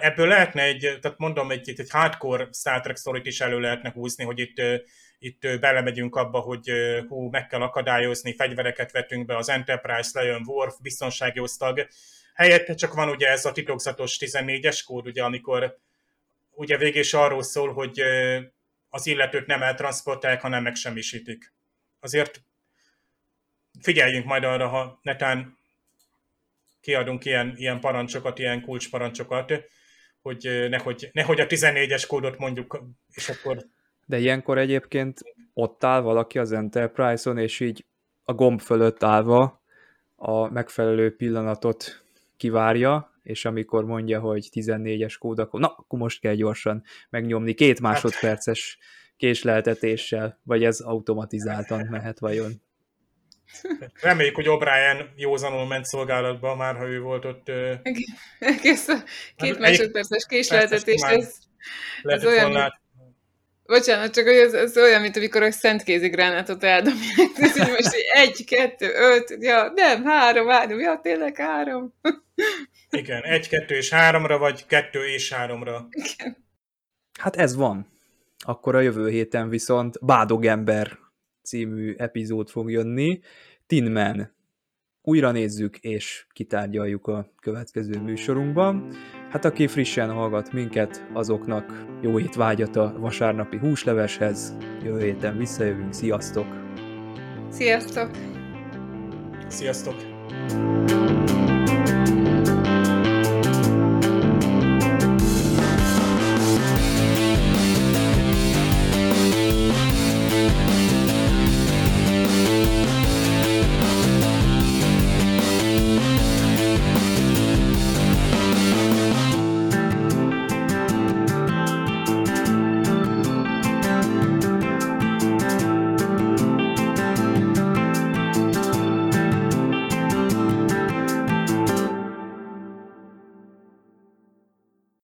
ebből lehetne egy, tehát mondom, egy, egy hardcore Star Trek sztorit is elő lehetne húzni, hogy itt itt belemegyünk abba, hogy hú, meg kell akadályozni, fegyvereket vetünk be, az Enterprise lejön Worf, biztonsági osztag. Helyette csak van ugye ez a titokzatos 14-es kód, ugye, amikor ugye végig arról szól, hogy az illetőt nem eltransportálják, hanem megsemmisítik. Azért figyeljünk majd arra, ha netán kiadunk ilyen, ilyen parancsokat, ilyen kulcsparancsokat, hogy nehogy, nehogy a 14-es kódot mondjuk, és akkor... De ilyenkor egyébként ott áll valaki az Enterprise-on, és így a gomb fölött állva a megfelelő pillanatot kivárja, és amikor mondja, hogy 14-es kód, akkor na, akkor most kell gyorsan megnyomni két hát- másodperces késleltetéssel, vagy ez automatizáltan mehet vajon? *laughs* Reméljük, hogy O'Brien józanul ment szolgálatba, már ha ő volt ott. Egész a két másodperces késleltetés, ez, ez olyan, volna... Bocsánat, csak hogy ez, ez olyan, mint amikor a szent kézigránátot eldobják, ez így most egy, kettő, öt, ja, nem, három, három, ja, tényleg három. *laughs* Igen, egy, kettő és háromra, vagy kettő és háromra. Igen. Hát ez van. Akkor a jövő héten viszont Bádogember című epizód fog jönni. Tinman újra nézzük és kitárgyaljuk a következő műsorunkban. Hát aki frissen hallgat minket, azoknak jó étvágyat a vasárnapi húsleveshez. Jövő héten visszajövünk, sziasztok! Sziasztok! Sziasztok!